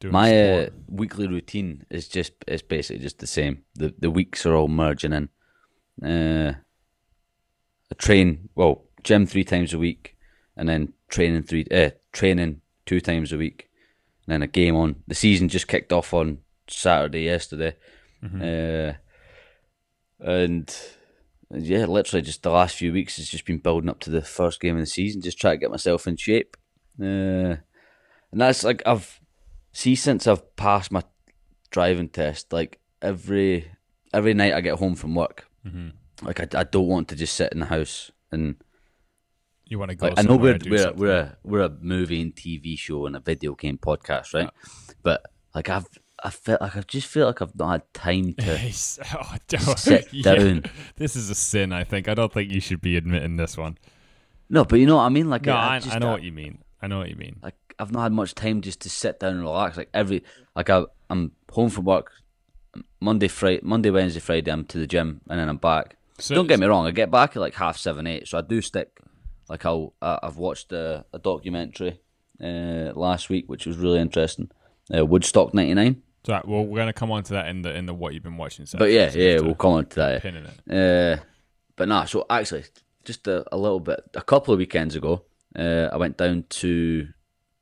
doing my uh, weekly routine is just it's basically just the same. The the weeks are all merging in. Uh, I train well gym three times a week, and then training three uh, training two times a week, and then a game on. The season just kicked off on Saturday yesterday, uh, and yeah, literally just the last few weeks has just been building up to the first game of the season. Just try to get myself in shape, uh, and that's like I've see since I've passed my driving test. Like every every night I get home from work, Mm-hmm. like I, I don't want to just sit in the house and you want to go. like, I know we're we're, we're a we're a movie and TV show and a video game podcast, right? But like I've I felt like I just feel like I've not had time *laughs* to *laughs* oh, sit *laughs* yeah. down. This is a sin. I think. I don't think you should be admitting this one. No, but you know what I mean. Like No, I, I, just, I know what you mean. I know what you mean. like I've not had much time just to sit down and relax. Like every like I I'm home from work Monday, Friday, Monday, Wednesday, Friday. I'm to the gym and then I'm back. So, Don't get me wrong. I get back at like half seven, eight. So I do stick. Like I'll uh, I've watched a, a documentary uh, last week, which was really interesting. Uh, Woodstock '99. So, well, we're gonna come on to that in the in the what you've been watching. Section, But yeah, so yeah, we'll come on to that. pin in it. Uh, but nah, so actually, just a, a little bit, a couple of weekends ago, uh, I went down to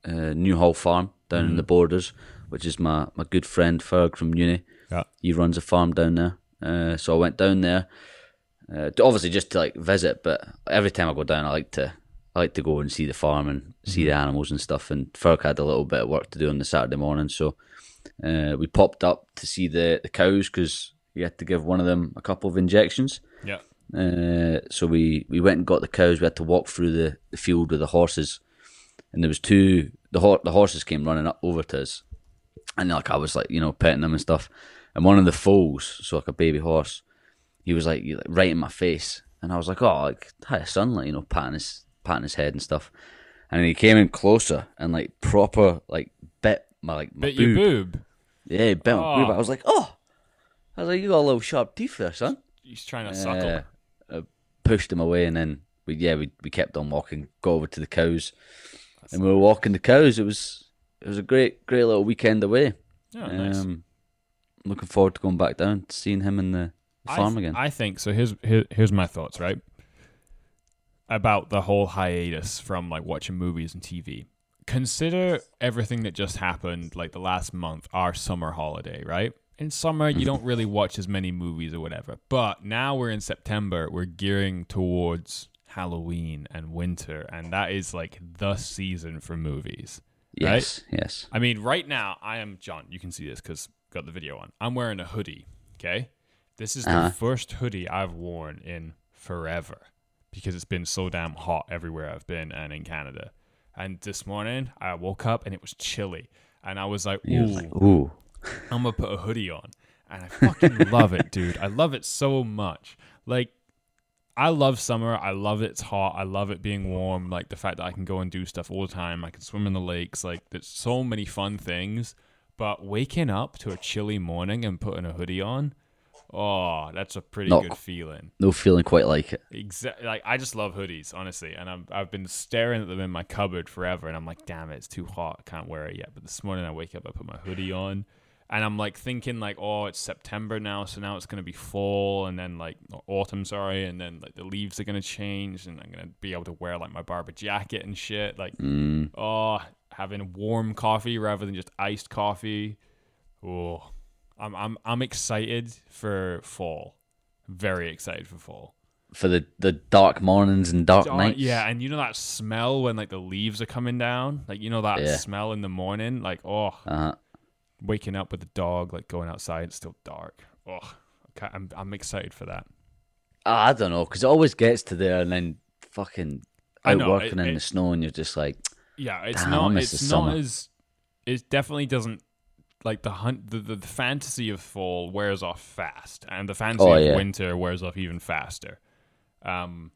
uh, Newhall Farm down in the Borders, which is my, my good friend Ferg from uni. Yeah. He runs a farm down there. Uh, so I went down there, uh, obviously just to like visit. But every time I go down, I like to I like to go and see the farm and see the animals and stuff. And Ferg had a little bit of work to do on the Saturday morning, so uh, we popped up to see the the cows because we had to give one of them a couple of injections. Yeah. Uh, so we, we went and got the cows. We had to walk through the, the field with the horses, and there was two. The ho- the horses came running up over to us, and like I was like you know petting them and stuff, and one of the foals, so like a baby horse, he was like, right in my face, and I was like oh like hi son, like you know patting his patting his head and stuff, and he came in closer and like proper like my like my Bit boob. your boob. Yeah, bit my Oh. boob. I was like oh, I was like you got a little sharp teeth there, son He's trying to suckle. uh, uh, pushed him away, and then we yeah we we kept on walking, got over to the cows, and we were walking the cows. It was it was a great great little weekend away. Yeah, nice. Um, looking forward to going back down, to seeing him in the, the I farm th- again. I think so. Here's here, here's my thoughts, right? About the whole hiatus from like watching movies and TV. Consider everything that just happened, like the last month, our summer holiday, right? In summer, you don't really watch as many movies or whatever. But now we're in September, we're gearing towards Halloween and winter, and that is like the season for movies. yes, yes. I mean, right now, I am John. You can see this because got the video on. I'm wearing a hoodie. Okay, this is Uh-huh. the first hoodie I've worn in forever because it's been so damn hot everywhere I've been and in Canada. And this morning, I woke up and it was chilly, and I was like, "Ooh, like, ooh, I'm gonna put a hoodie on," and I fucking love it, dude. I love it so much. Like, I love summer. I love it's hot. I love it being warm. Like the fact that I can go and do stuff all the time. I can swim in the lakes. Like there's so many fun things. But waking up to a chilly morning and putting a hoodie on, oh, that's a pretty No. good feeling. No feeling quite like it. Exactly. Like I just love hoodies, honestly, and I'm I've been staring at them in my cupboard forever, and I'm like, damn it, it's too hot. I can't wear it yet. But this morning I wake up, I put my hoodie on, and I'm like thinking like, oh, it's September now, so now it's gonna be fall, and then like autumn, sorry, and then like the leaves are gonna change, and I'm gonna be able to wear like my Barbour jacket and shit. Like, Mm. oh, having warm coffee rather than just iced coffee. Oh, I'm I'm I'm excited for fall. Very excited for fall. For the, the dark mornings and dark Oh, nights. yeah, and you know that smell when like the leaves are coming down, like you know that Yeah. smell in the morning, like oh, Uh-huh. waking up with the dog, like going outside, it's still dark. Oh, okay, I'm I'm excited for that. Ah, I don't know, because it always gets to there and then fucking out know, working it- in it- the snow and you're just like, Yeah, it's not. It's not summer. as. It definitely doesn't like the hunt. The, the, the fantasy of fall wears off fast, and the fantasy Oh, of winter wears off even faster. Um,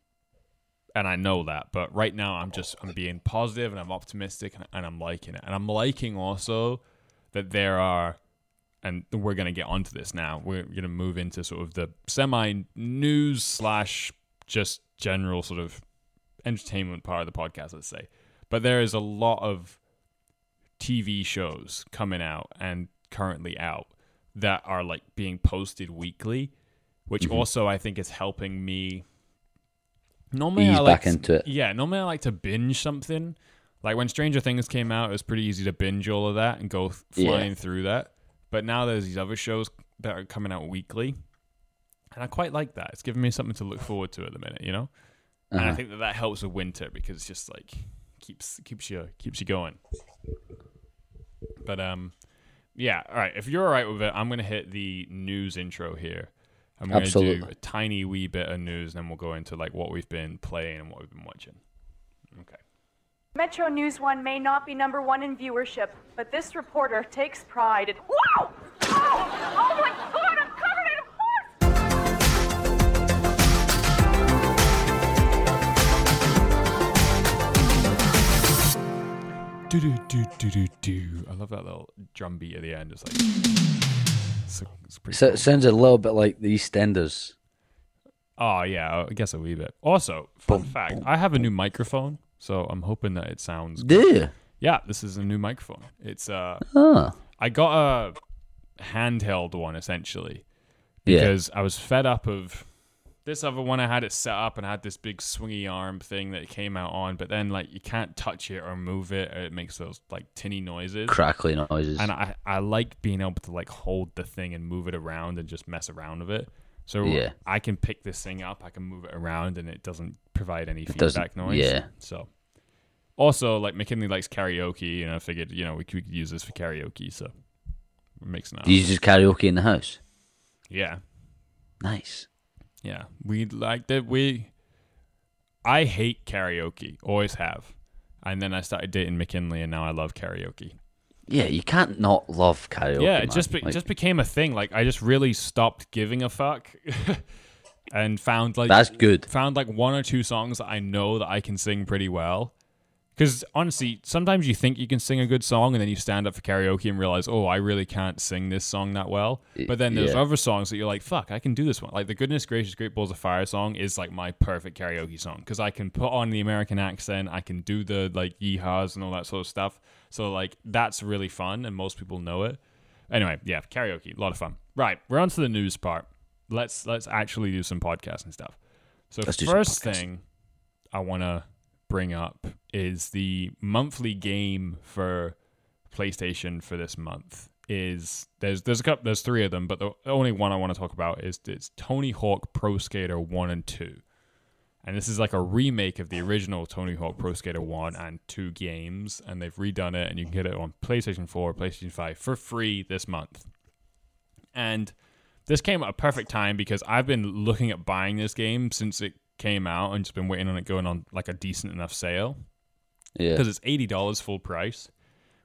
and I know that, but right now I'm just I'm being positive and I'm optimistic and, and I'm liking it, and I'm liking also that there are. And we're gonna get onto this now. We're gonna move into sort of the semi news slash just general sort of entertainment part of the podcast, let's say. But there is a lot of TV shows coming out and currently out that are like being posted weekly, which Mm-hmm. also I think is helping me. Normally, Ease I like back into it. Yeah, normally I like to binge something. Like when Stranger Things came out, it was pretty easy to binge all of that and go th- Yeah. flying through that. But now there's these other shows that are coming out weekly, and I quite like that. It's giving me something to look forward to at the minute, you know. And I Uh-huh. think that that helps with winter because it's just like keeps keeps you keeps you going. But um, yeah. All right. If you're all right with it, I'm gonna hit the news intro here. I'm gonna do a tiny wee bit of news, and then we'll go into like what we've been playing and what we've been watching. Okay. Metro News 1 may not be number one in viewership, but this reporter takes pride in. Wow! Oh, oh my god, Do do do do do do. I love that little drum beat at the end. It's like it's, it's pretty. So, cool. it sounds a little bit like the EastEnders. Oh yeah, I guess a wee bit. Also, fun fact: I have a new microphone, so I'm hoping that it sounds. Do you? Yeah, this is a new microphone. It's uh, Ah, I got a handheld one essentially yeah. because I was fed up of this other one. I had it set up and had this big swingy arm thing that it came out on, but then like you can't touch it or move it, or it makes those like tinny noises. Crackly noises. and I, I like being able to like hold the thing and move it around and just mess around with it. So Yeah. I can pick this thing up, I can move it around, and it doesn't provide any feedback noise. yeah. So also like McKinley likes karaoke, and I figured you know we could, we could use this for karaoke, so it makes sense. Do you just karaoke in the house? Yeah, Nice. Yeah. We like that. We I hate karaoke, always have, and then I started dating McKinley, and now I love karaoke. Yeah, you can't not love karaoke. yeah, it just be, Like, just became a thing. Like I just really stopped giving a fuck, *laughs* and found like that's good. found like one or two songs that I know that I can sing pretty well. Because honestly, sometimes you think you can sing a good song, and then you stand up for karaoke and realize, oh, I really can't sing this song that well. But then there's yeah. other songs that you're like, fuck, I can do this one. Like the Goodness Gracious Great Balls of Fire song is like my perfect karaoke song because I can put on the American accent, I can do the like yeehaws and all that sort of stuff. So like that's really fun, and most people know it. Anyway, yeah, karaoke, a lot of fun. Right, we're on to the news part. Let's let's actually do some podcasting stuff. So Let's first thing I want to bring up is the monthly game for PlayStation for this month. Is there's there's a couple there's three of them, but the only one I want to talk about is it's Tony Hawk Pro Skater One and Two, and this is like a remake of the original Tony Hawk Pro Skater One and Two games, and they've redone it, and you can get it on PlayStation Four, PlayStation Five for free this month. And this came at a perfect time because I've been looking at buying this game since it came out and just been waiting on it going on like a decent enough sale Yeah. because it's eighty dollars full price,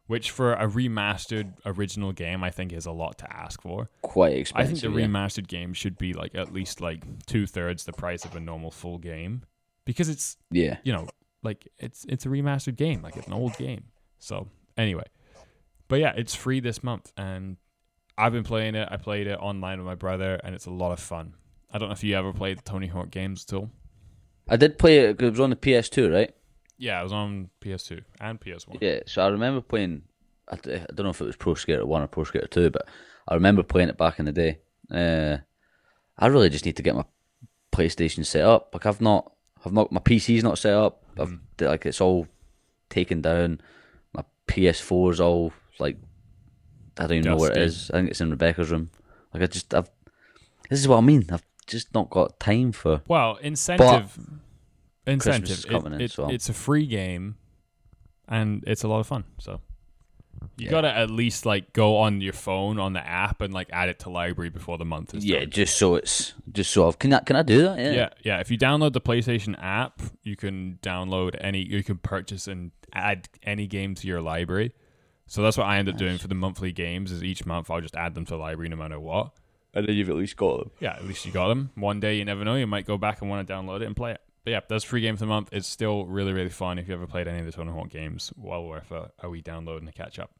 which for a remastered original game, I think is a lot to ask for. Quite expensive. I think the yeah. remastered game should be like at least like two thirds the price of a normal full game because it's yeah. you know like it's it's a remastered game, like it's an old game. So anyway, but yeah, it's free this month, and I've been playing it. I played it online with my brother, and it's a lot of fun. I don't know if you ever played the Tony Hawk games at all. I did play it. It was on the PS2, right? Yeah, it was on PS2 and PS1. Yeah. So I remember playing. I, d- I don't know if it was Pro Skater One or Pro Skater Two, but I remember playing it back in the day. Uh, I really just need to get my PlayStation set up. Like I've not, I've not. My PC's not set up. I've like it's all taken down. My PS4's all like I don't even know where it is. I think it's in Rebecca's room. Like I just, I've. This is what I mean. I've just not got time for. Well, incentive, incentive. is it- in, it- so- It's a free game, and it's a lot of fun. So you Yeah. gotta at least like go on your phone on the app and like add it to library before the month is Yeah, done. just so it's just so. I've, can I can I do that? Yeah. Yeah, yeah. If you download the PlayStation app, you can download any, you can purchase and add any game to your library. So that's what I end up doing for the monthly games. Is each month I'll just add them to the library no matter what. And then you've at least got them. Yeah, at least you got them. One day you never know, you might go back and want to download it and play it. But yeah, that's free game for the month. It's still really really fun. If you ever played any of the Tony Hawk games, well worth a, a wee download and a catch up.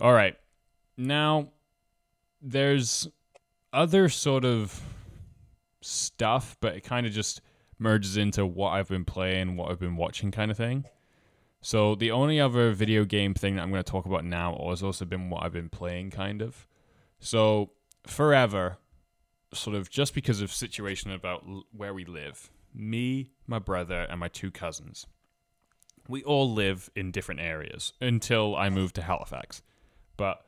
All right, now there's other sort of stuff, but it kind of just merges into what I've been playing, what I've been watching, kind of thing. So the only other video game thing that I'm going to talk about now has also been what I've been playing, kind of. So forever, sort of just because of situation about l- where we live, me, my brother, and my two cousins, we all live in different areas until I moved to Halifax. But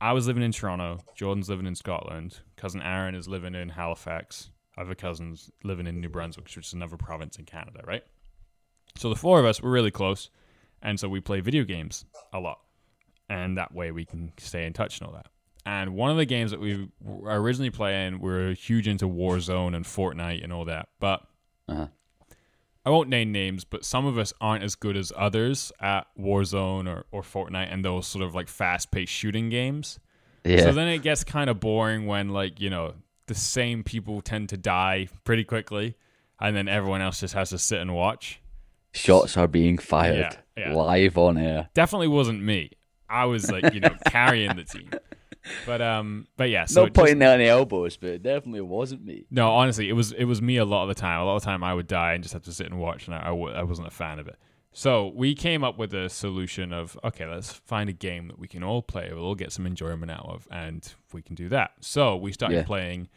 I was living in Toronto. Jordan's living in Scotland. Cousin Aaron is living in Halifax. Other cousins living in New Brunswick, which is another province in Canada, right? So the four of us were really close, and so we play video games a lot, and that way we can stay in touch and all that. And one of the games that we were originally playing, we were huge into Warzone and Fortnite and all that, but Uh-huh. I won't name names, but some of us aren't as good as others at Warzone or, or Fortnite and those sort of like fast paced shooting games. Yeah. So then it gets kind of boring when like, you know, the same people tend to die pretty quickly and then everyone else just has to sit and watch. Shots are being fired Yeah, yeah. live on air. Definitely wasn't me. I was like, you know, carrying the team. *laughs* But um but yeah, so Not it just- pointing out any elbows, but it definitely wasn't me. No, honestly, it was it was me a lot of the time. A lot of the time, I would die and just have to sit and watch, and I I, w- I wasn't a fan of it. So we came up with a solution of okay, let's find a game that we can all play, we'll all get some enjoyment out of, and we can do that. So we started Yeah. playing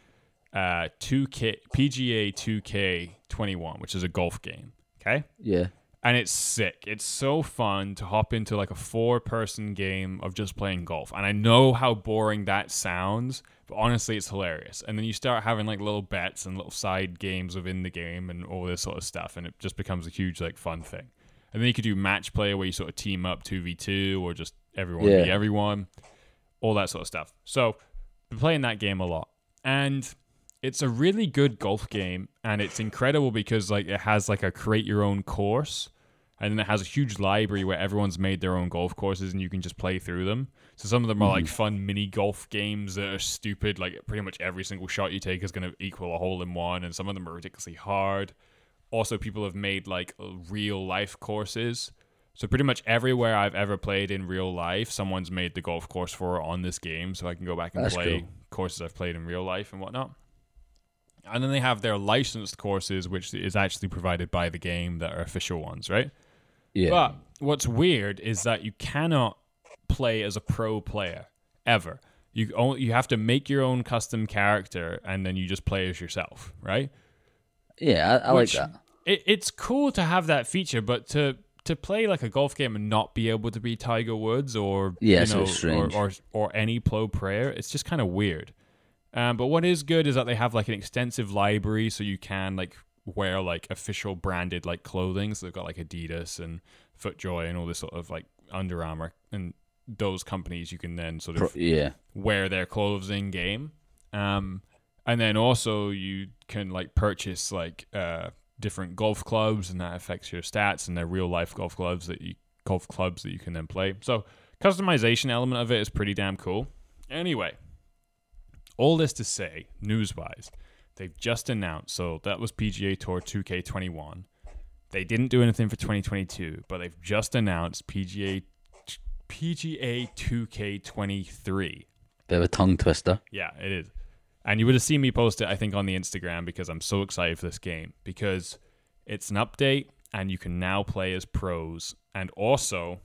uh 2K PGA 2K21, which is a golf game. Okay Yeah. And it's sick. It's so fun to hop into like a four person game of just playing golf. And I know how boring that sounds, but honestly, it's hilarious. And then you start having like little bets and little side games within the game and all this sort of stuff, and it just becomes a huge like fun thing. And then you could do match play where you sort of team up two v two or just everyone Yeah. v everyone, all that sort of stuff. So, been playing that game a lot, and it's a really good golf game, and it's incredible because like it has like a create your own course, and then it has a huge library where everyone's made their own golf courses, and you can just play through them. So some of them are like mm-hmm. fun mini golf games that are stupid, like pretty much every single shot you take is going to equal a hole in one, and some of them are ridiculously hard. Also, people have made like uh, real life courses. So pretty much everywhere I've ever played in real life, someone's made the golf course for on this game, so I can go back and That's play cool. courses I've played in real life and whatnot. And then they have their licensed courses, which is actually provided by the game, that are official ones, right? Yeah. But what's weird is that you cannot play as a pro player ever. You only, you have to make your own custom character, and then you just play as yourself, right? yeah, I, I like Which- that. It, it's cool to have that feature, but to to play like a golf game and not be able to be Tiger Woods or Yeah, you know or, or or any pro player, it's just kind of weird. Um, but what is good is that they have like an extensive library, so you can like wear like official branded like clothing. So they've got like Adidas and FootJoy and all this sort of like Under Armour and those companies. You can then sort of yeah. wear their clothes in game. Um, and then also you can like purchase like uh, different golf clubs, and that affects your stats. And they're real life golf clubs that you golf clubs that you can then play. So customization element of it is pretty damn cool. Anyway, all this to say, news wise, they've just announced. So that was PGA Tour 2K21. They didn't do anything for 2022, but they've just announced PGA PGA 2K23. Bit of a tongue twister. Yeah, it is. And you would have seen me post it, I think, on the Instagram because I'm so excited for this game because it's an update and you can now play as pros. And also,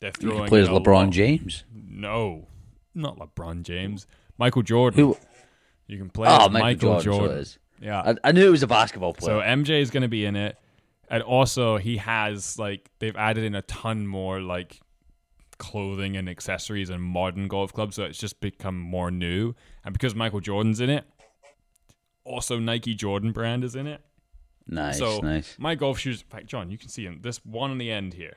they're You throwing can play as LeBron lot- James. No, not LeBron James. Michael Jordan. Who? You can play Oh, Michael, Michael, Jordan. Jordan. Yeah. I, I knew it was a basketball player. So. MJ is going to be in it, and also he has like they've added in a ton more like clothing and accessories and modern golf clubs, so it's just become more new. And because Michael Jordan's in it, also Nike Jordan brand is in it. nice, so nice. my golf shoes, in fact, John, you can see them. This one on the end here,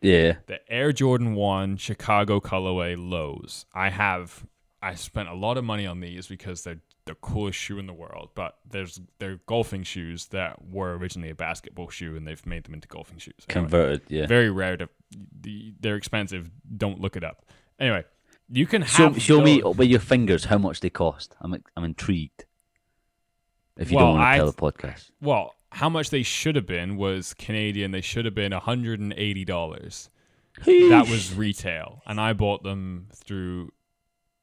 Yeah. the Air Jordan One Chicago colorway lows. I have. I spent a lot of money on these because they're the coolest shoe in the world. But there's they're golfing shoes that were originally a basketball shoe, and they've made them into golfing shoes. Anyway, Converted. Yeah. very rare to. They're expensive. Don't look it up. Anyway, you can Show, have. show me with your fingers how much they cost. I'm I'm intrigued. If you Well, don't want I- to tell the podcast, Well, how much they should have been was Canadian. They should have been hundred and eighty dollars. That was retail, and I bought them through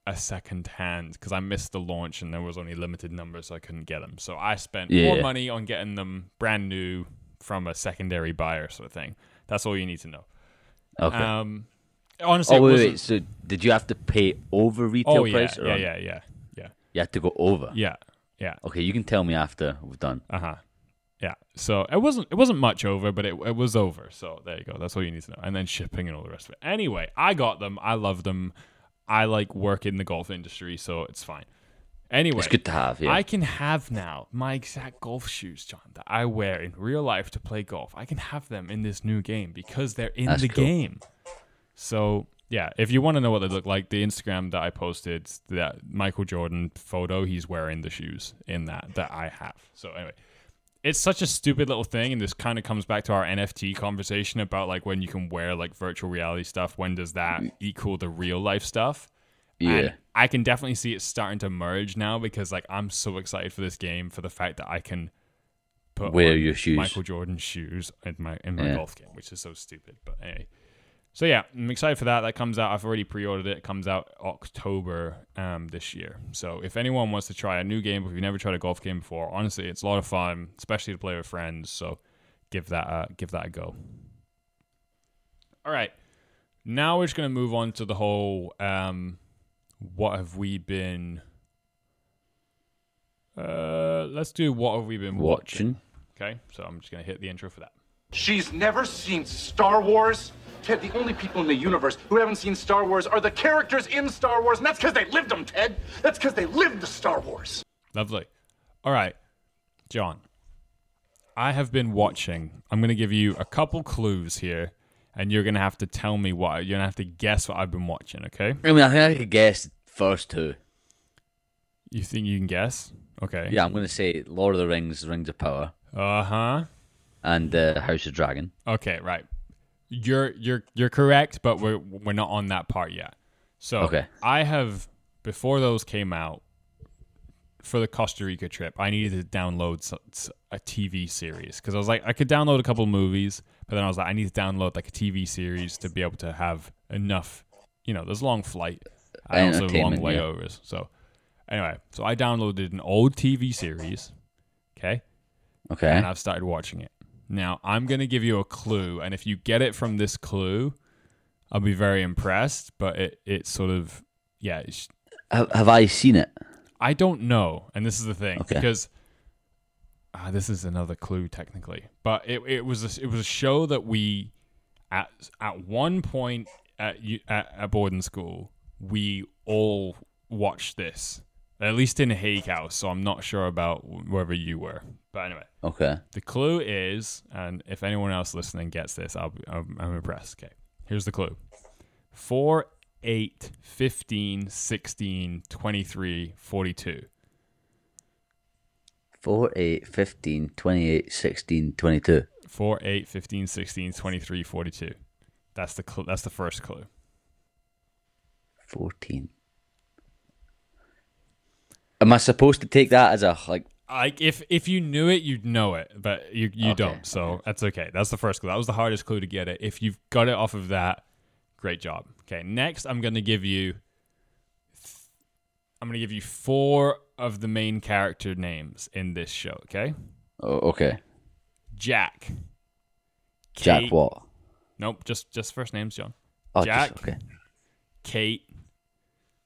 a second hand because I missed the launch and there was only limited numbers, so I couldn't get them. So I spent more money on getting them brand new from a secondary buyer, sort of thing. That's all you need to know. okay. Um, honestly, oh wait, wait. So did you have to pay over retail oh yeah, price? or yeah, yeah, yeah, yeah, You had to go over. yeah, yeah. Okay, you can tell me after we've done. Uh huh. Yeah. So it wasn't it wasn't much over, but it it was over. So there you go. That's all you need to know. And then shipping and all the rest of it. Anyway, I got them. I love them. I like work in the golf industry, so it's fine. Anyway, It's good to have. Yeah. I can have now my exact golf shoes, John, that I wear in real life to play golf. I can have them in this new game because they're in That's the cool. game. So yeah, if you want to know what they look like, the Instagram that I posted, that Michael Jordan photo, he's wearing the shoes in that that I have. So anyway, it's such a stupid little thing, and this kind of comes back to our NFT conversation about like when you can wear like virtual reality stuff. When does that mm. equal the real life stuff? yeah. And I can definitely see it starting to merge now because like I'm so excited for this game for the fact that I can put Wear your shoes. Michael Jordan shoes in my in my Yeah. golf game, which is so stupid. But anyway. So yeah, I'm excited for that. That comes out. I've already pre-ordered it. It comes out October um, this year. So if anyone wants to try a new game, if you've never tried a golf game before, honestly, it's a lot of fun, especially to play with friends. So give that a, give that a go. All right, now we're just gonna move on to the whole. Um, what have we been? Uh, let's do what have we been watching. Watching. Okay, so I'm just gonna hit the intro for that. She's never seen Star Wars. Ted, the only people in the universe who haven't seen Star Wars are the characters in Star Wars, and that's because they lived them, Ted. That's because they lived the Star Wars. Lovely. All right, John. I have been watching. I'm going to give you a couple clues here, and you're going to have to tell me what. You're going to have to guess what I've been watching. Okay? I mean, I think I could guess first two. You think you can guess? Okay. Yeah, I'm going to say Lord of the Rings, Rings of Power, Uh huh. and uh, House of Dragon. Okay. Right. You're you're you're correct, but we're we're not on that part yet. So Okay. I have before those came out for the Costa Rica trip. I needed to download a TV series because I was like, I could download a couple movies, but then I was like, I need to download like a TV series to be able to have enough. You know, there's a long flight and also long Entertainment, yeah. layovers. So anyway, so I downloaded an old TV series. Okay Okay. and I've started watching it. Now, I'm going to give you a clue, and if you get it from this clue, I'll be very impressed, but it, it's sort of, yeah, it's, have, have I seen it? I don't know, and this is the thing, Okay. because ah, this is another clue technically, but it, it was a, it was a show that we, at, at one point at, at, at boarding school, we all watched this, at least in Hague House, so I'm not sure about wherever you were, but anyway. Okay. The clue is, and if anyone else listening gets this, I'll be, I'm, I'm impressed. Okay, here's the clue 4, 8, 15, 16, 23, 42. 4, 8, 15, 28, 16, 22. 4, 8, 15, 16, 23, 42. That's the cl- that's the first clue. 14. Am I supposed to take that as a like? Like if if you knew it, you'd know it, but you you Okay, don't. So that's okay. That's the first clue. That was the hardest clue to get it. If you've got it off of that, great job. Okay, next I'm going to give you. I'm going to give you four of the main character names in this show. Okay, Oh, okay. Jack. Jack Kate- what? Nope, just just first names, John. Oh, Jack. Just, okay. Kate,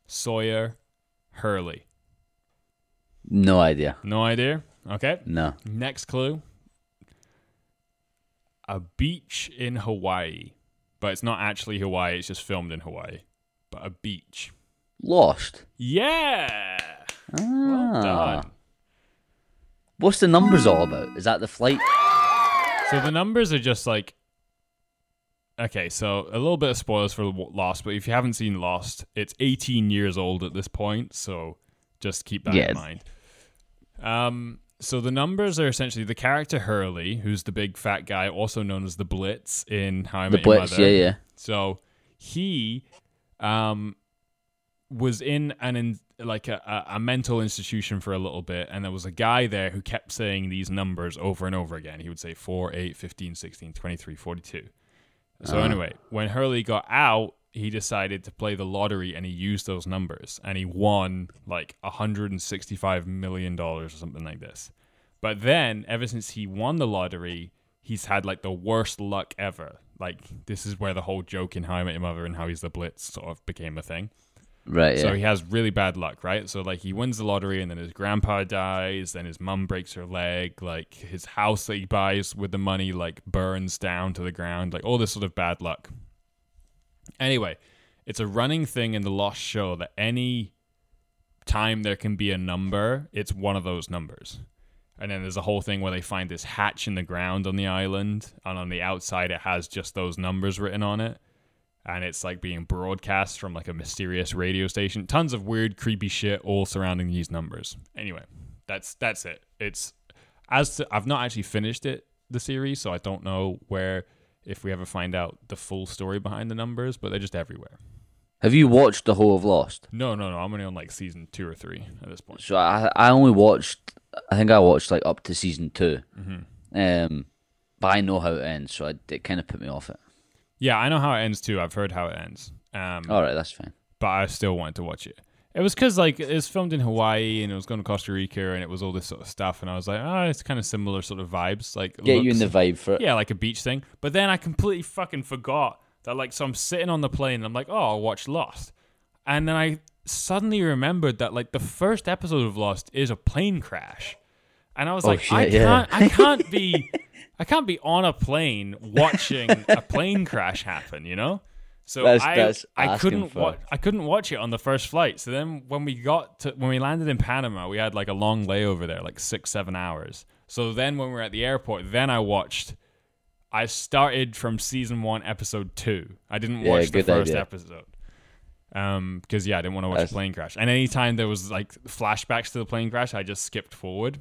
Sawyer, Hurley. No idea. No idea. Okay. No. Next clue. A beach in Hawaii. But it's not actually Hawaii, it's just filmed in Hawaii. But a beach. Lost. Yeah. Ah. Well done. What's the numbers all about? Is that the flight? So the numbers are just like Okay, so a little bit of spoilers for Lost, but if you haven't seen Lost, it's 18 years old at this point, so just keep that Yeah. in mind. Um, so the numbers are essentially the character Hurley, who's the big fat guy, also known as the Blitz in How I The Met Your Blitz, Mother. yeah, yeah. So he um, was in an in, like a, a a mental institution for a little bit, and there was a guy there who kept saying these numbers over and over again. He would say 4, 8, 15, 16, 23, 42. So anyway, when Hurley got out, he decided to play the lottery and he used those numbers and he won like 165 million dollars or something like this. But then ever since he won the lottery, he's had like the worst luck ever. Like this is where the whole joke in How I Met Your Mother and how he's the Blitz sort of became a thing. Right. Yeah. So he has really bad luck, right? So like he wins the lottery and then his grandpa dies, then his mum breaks her leg, like his house that he buys with the money like burns down to the ground, like all this sort of bad luck. Anyway, it's a running thing in the Lost show that any time there can be a number, it's one of those numbers. And then there's a whole thing where they find this hatch in the ground on the island, and on the outside it has just those numbers written on it and it's like being broadcast from like a mysterious radio station. Tons of weird, creepy shit all surrounding these numbers. Anyway, that's that's it. It's as to, I've not actually finished it the series, so I don't know where if we ever find out the full story behind the numbers, but they're just everywhere. Have you watched the whole of Lost? No, no, no. I'm only on like season two or three at this point. So I I only watched. I think I watched like up to season 2 Mm-hmm. Um, but I know how it ends, so I, it kind of put me off it. Yeah, I know how it ends too. I've heard how it ends. Um, All right, that's fine. but I still wanted to watch it. It was because like it was filmed in Hawaii and it was going to Costa Rica and it was all this sort of stuff, and I was like, oh, it's kind of similar sort of vibes, like Get you in the vibe for it. yeah, like a beach thing. But then I completely fucking forgot that like so I'm sitting on the plane and I'm like, oh, I'll watch Lost, and then I suddenly remembered that like the first episode of Lost is a plane crash, and I was Oh, like, I yeah. can't, I can't be, *laughs* I can't be on a plane watching a plane crash happen, you know. So That's- I, that's I couldn't for- watch, I couldn't watch it on the first flight. So then when we got to when we landed in Panama, we had like a long layover there, like six seven hours. So then when we were at the airport, then I watched. I started from season one, episode two. I didn't Yeah, watch the first idea. episode. Um, because yeah, I didn't want to watch That's- a plane crash. And anytime there was like flashbacks to the plane crash, I just skipped forward.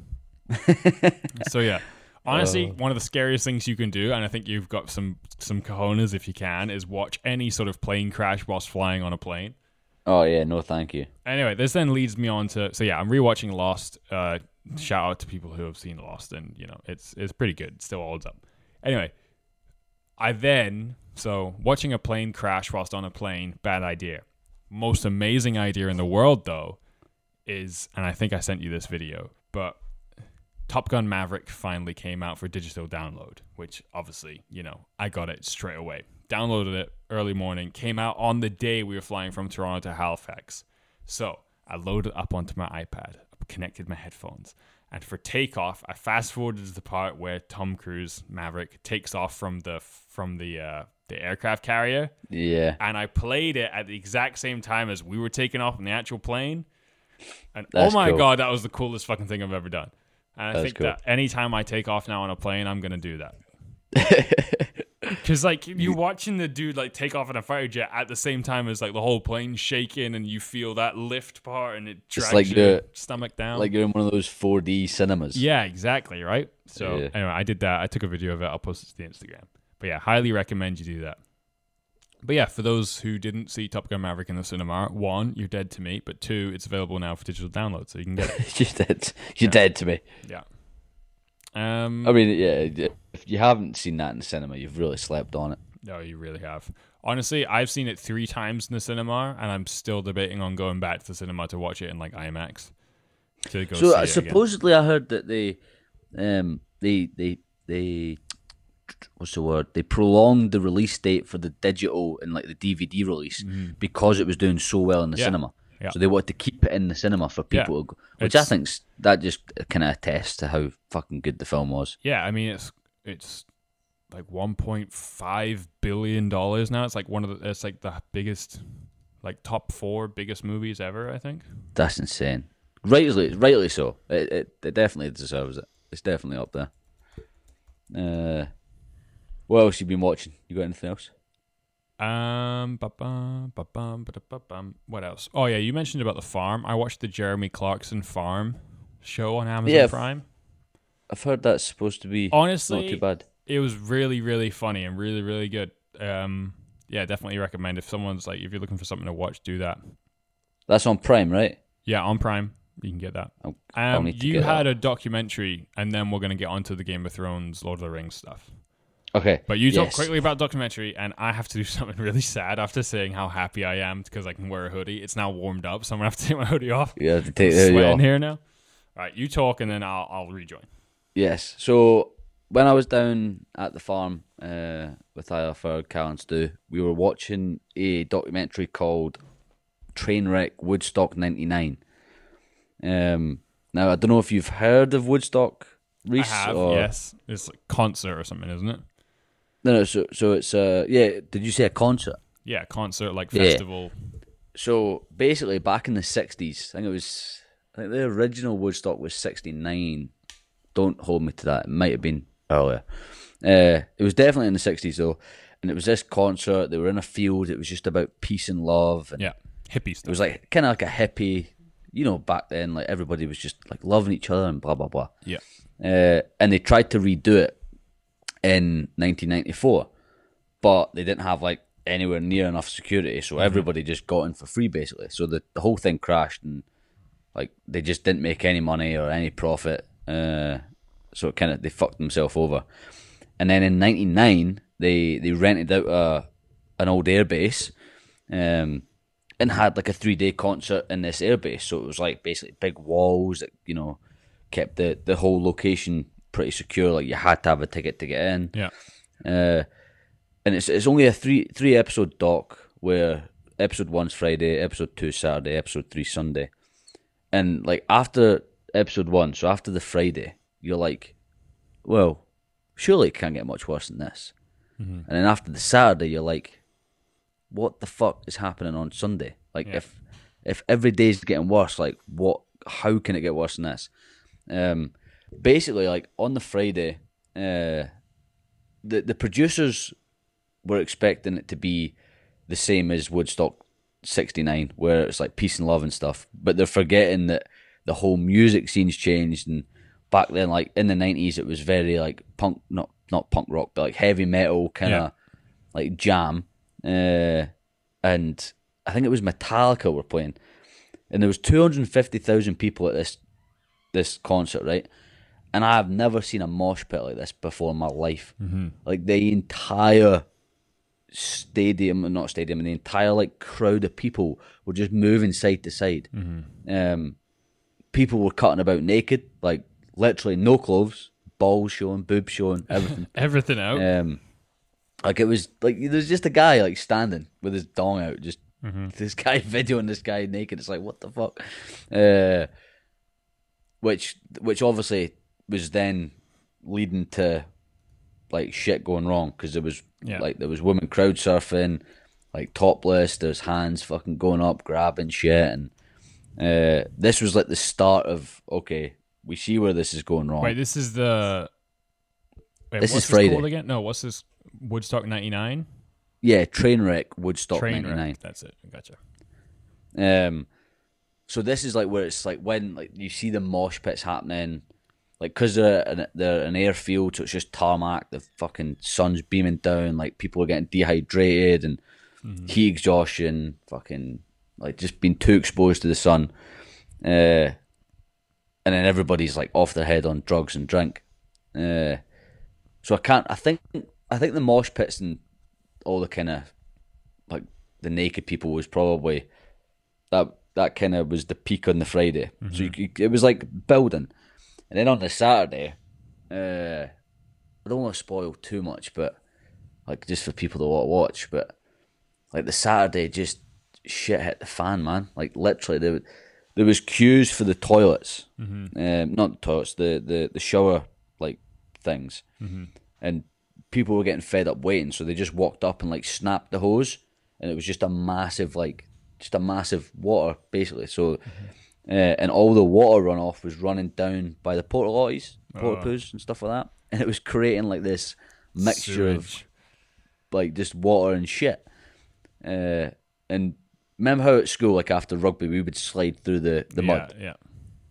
*laughs* so yeah, honestly, Oh. one of the scariest things you can do, and I think you've got some some cojones if you can, is watch any sort of plane crash whilst flying on a plane. Oh yeah, no, thank you. Anyway, this then leads me on to so yeah, I'm rewatching Lost. Uh, shout out to people who have seen Lost, and you know it's it's pretty good. It still holds up. Anyway, I then so watching a plane crash whilst on a plane, bad idea. Most amazing idea in the world though is, and I think I sent you this video, but Top Gun Maverick finally came out for digital download, which obviously, you know, I got it straight away. Downloaded it early morning, came out on the day we were flying from Toronto to Halifax. So I loaded it up onto my iPad, connected my headphones, and for takeoff, I fast forwarded to the part where Tom Cruise Maverick takes off from the from the uh, the aircraft carrier, Yeah, and I played it at the exact same time as we were taking off in the actual plane. And That's oh my cool. god, that was the coolest fucking thing I've ever done. And I That's think cool. that anytime I take off now on a plane, I'm gonna do that. *laughs* Because like you're watching the dude like take off in a fighter jet at the same time as like the whole plane shaking, and you feel that lift part, and it drags like your the- stomach down. like you're in one of those 4D cinemas. Yeah, exactly, right? So Yeah. anyway, I did that. I took a video of it. I'll post it to the Instagram. But yeah, highly recommend you do that. But yeah, for those who didn't see Top Gun Maverick in the cinema, one, you're dead to me. But two, it's available now for digital download, so you can get it. *laughs* you're dead. You're dead to me. yeah. Um. I mean, yeah. If you haven't seen that in the cinema, you've really slept on it. No, you really have. Honestly, I've seen it three times in the cinema, and I'm still debating on going back to the cinema to watch it in like IMAX. To go So see uh, it again. supposedly, I heard that they, um, they, they, they, what's the word? They prolonged the release date for the digital and like the DVD release mm-hmm. because it was doing so well in the. Yeah. cinema. Yeah. So they wanted to keep it in the cinema for Yeah. people, to go, which I think that just uh, kind of attests to how fucking good the film was. Yeah, I mean it's it's like 1.5 billion dollars now. It's like one of the it's like the biggest like top 4 biggest movies ever, I think. That's insane. Rightly, rightly so. It, it, it definitely deserves it. It's definitely up there. Uh, what else you been watching? You got anything else? Um ba-bum, ba-bum, ba-da-ba-bum. what else? Oh yeah, you mentioned about the farm. I watched the Jeremy Clarkson Farm show on Amazon Yeah, f- Prime. I've heard that's supposed to be Honestly, not too bad. it was really really funny and really really good. Um yeah, definitely recommend if someone's like if you're looking for something to watch, do that. That's on Prime, right? Yeah, on Prime. You can get that. I'll, I'll Um, need to you get had that. a documentary, and then we're going to get onto the Game of Thrones, Lord of the Rings stuff. Okay, But you talk yes. quickly about documentary, and I have to do *laughs* something really sad after saying how happy I am because I can wear a hoodie. It's now warmed up, so I'm going to have to *laughs* take my hoodie off. You have to take the hoodie sweating off. here now. All right, you talk, and then I'll, I'll rejoin. Yes. So when I was down at the farm uh, with Ira Cal and Stu, we were watching a documentary called Trainwreck Woodstock '99. Um, now I don't know if you've heard of Woodstock, Reese. I have, or... yes. It's a concert or something, isn't it? No, no. So, so it's uh, yeah. Did you say a concert? Yeah, concert, like Yeah. festival. So basically, back in the '60s, I think it was. I think the original Woodstock was '69. Don't hold me to that. It might have been earlier. Uh, it was definitely in the '60s though, and it was this concert. They were in a field. It was just about peace and love. And Yeah, hippie It was like kind of like a hippie. You know, back then, like everybody was just like loving each other and blah blah blah. yeah. Uh, and they tried to redo it in 1994, but they didn't have like anywhere near enough security, so everybody just got in for free basically. So the, the whole thing crashed, and like they just didn't make any money or any profit. Uh, so it kind of they fucked themselves over. And then in '99, they they rented out a an old airbase, um, and had like a three day concert in this airbase. So it was like basically big walls that you know kept the the whole location pretty secure. Like you had to have a ticket to get in. Yeah. Uh, and it's it's only a three three episode doc where episode one's Friday, episode two Saturday, episode three Sunday, and like after episode one, so after the Friday, you're like, well, surely it can't get much worse than this. And then after the Saturday, you're like, what the fuck is happening on Sunday? Like Yeah. if if every day's getting worse, like what? How can it get worse than this? Um, basically, like on the Friday, uh, the the producers were expecting it to be the same as Woodstock '69, where it's like peace and love and stuff, but they're forgetting that the whole music scene's changed and back then, like in the '90s, it was very like punk, not not punk rock, but like heavy metal kind of Yeah. like jam, uh, and I think it was Metallica were playing, and there was two hundred fifty thousand people at this this concert, right? And I have never seen a mosh pit like this before in my life. Like the entire stadium, not stadium, the entire like crowd of people were just moving side to side. Um, people were cutting about naked, like literally no clothes, balls showing, boobs showing, everything. *laughs* Everything out. Um, like it was like there's just a guy like standing with his dong out, just *laughs* this guy videoing this guy naked. It's like what the fuck, uh, which which obviously was then leading to like shit going wrong because there was Yeah. like there was women crowd surfing, like topless. There's hands fucking going up, grabbing shit, and uh, this was like the start of okay, we see where this is going wrong. Wait, this is the. Wait, This what's is Friday. called again? No, what's this? Woodstock '99. yeah, Trainwreck Woodstock Train '99. wreck. That's it. Gotcha. Um, so this is like where it's like when like you see the mosh pits happening, like because they're an, they're an airfield, so it's just tarmac. The fucking sun's beaming down. Like people are getting dehydrated, and heat exhaustion, fucking like just being too exposed to the sun, uh, and then everybody's like off their head on drugs and drink. Uh, so I can't. I think. I think the mosh pits and all the kind of like the naked people was probably that. That kind of was the peak on the Friday. So you, you- it was like building, and then on the Saturday, uh, I don't want to spoil too much, but like just for people that want to watch. But like the Saturday, just shit hit the fan, man. Like literally, there there was queues for the toilets, um, not the toilets, the the the shower like things, and people were getting fed up waiting, so they just walked up and like snapped the hose, and it was just a massive like just a massive water basically. So. Uh, and all the water runoff was running down by the porta potties, porta poos, and stuff like that, and it was creating like this mixture of like just water and shit. Uh, and remember how at school, like after rugby, we would slide through the, the yeah, mud. Yeah.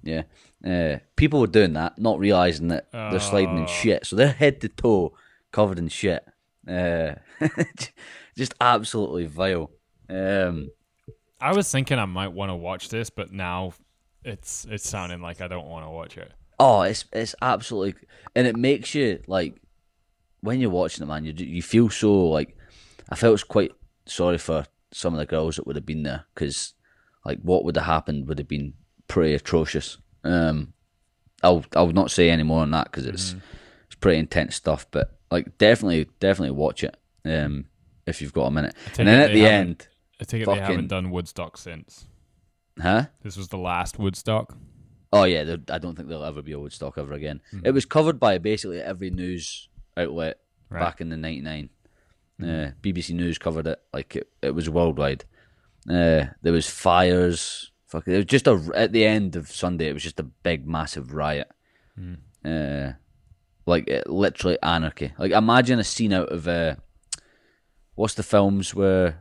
Yeah. Uh, people were doing that, not realizing that they're sliding in shit. So they're head to toe covered in shit. Uh, *laughs* just absolutely vile. Um, I was thinking I might want to watch this, but now it's it's sounding like I don't want to watch it. Oh, it's it's absolutely, and it makes you like when you're watching it, man. You you feel so like I felt quite sorry for some of the girls that would have been there because like what would have happened would have been pretty atrocious. Um, I'll I'll not say any more on that because it's it's pretty intense stuff. But like definitely definitely watch it um if you've got a minute. And then at the end, I take it they haven't done Woodstock since. Huh? This was the last Woodstock. Oh yeah, there- I don't think there'll ever be a Woodstock ever again. Hmm. It was covered by basically every news outlet Right. back in the '99. Uh, BBC News covered it like it, it was worldwide. Uh, there was fires. Fuck, it was just a at the end of Sunday. It was just a big, massive riot. Uh, like it, literally anarchy. Like imagine a scene out of uh, what's the films where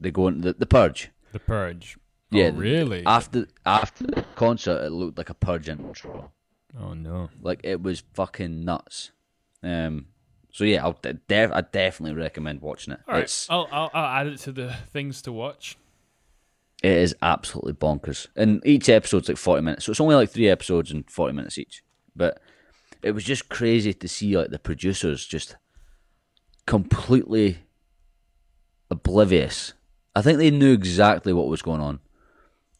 they go into the, the Purge. The Purge. Yeah, Oh, really? After after the concert, it looked like a Purge intro. oh no. Like it was fucking nuts. Um. So yeah, I'll def- I definitely recommend watching it. All right, It's I'll, I'll I'll add it to the things to watch. it is absolutely bonkers, and each episode's like forty minutes, so it's only like three episodes and forty minutes each. But it was just crazy to see like the producers just completely oblivious. I think they knew exactly what was going on.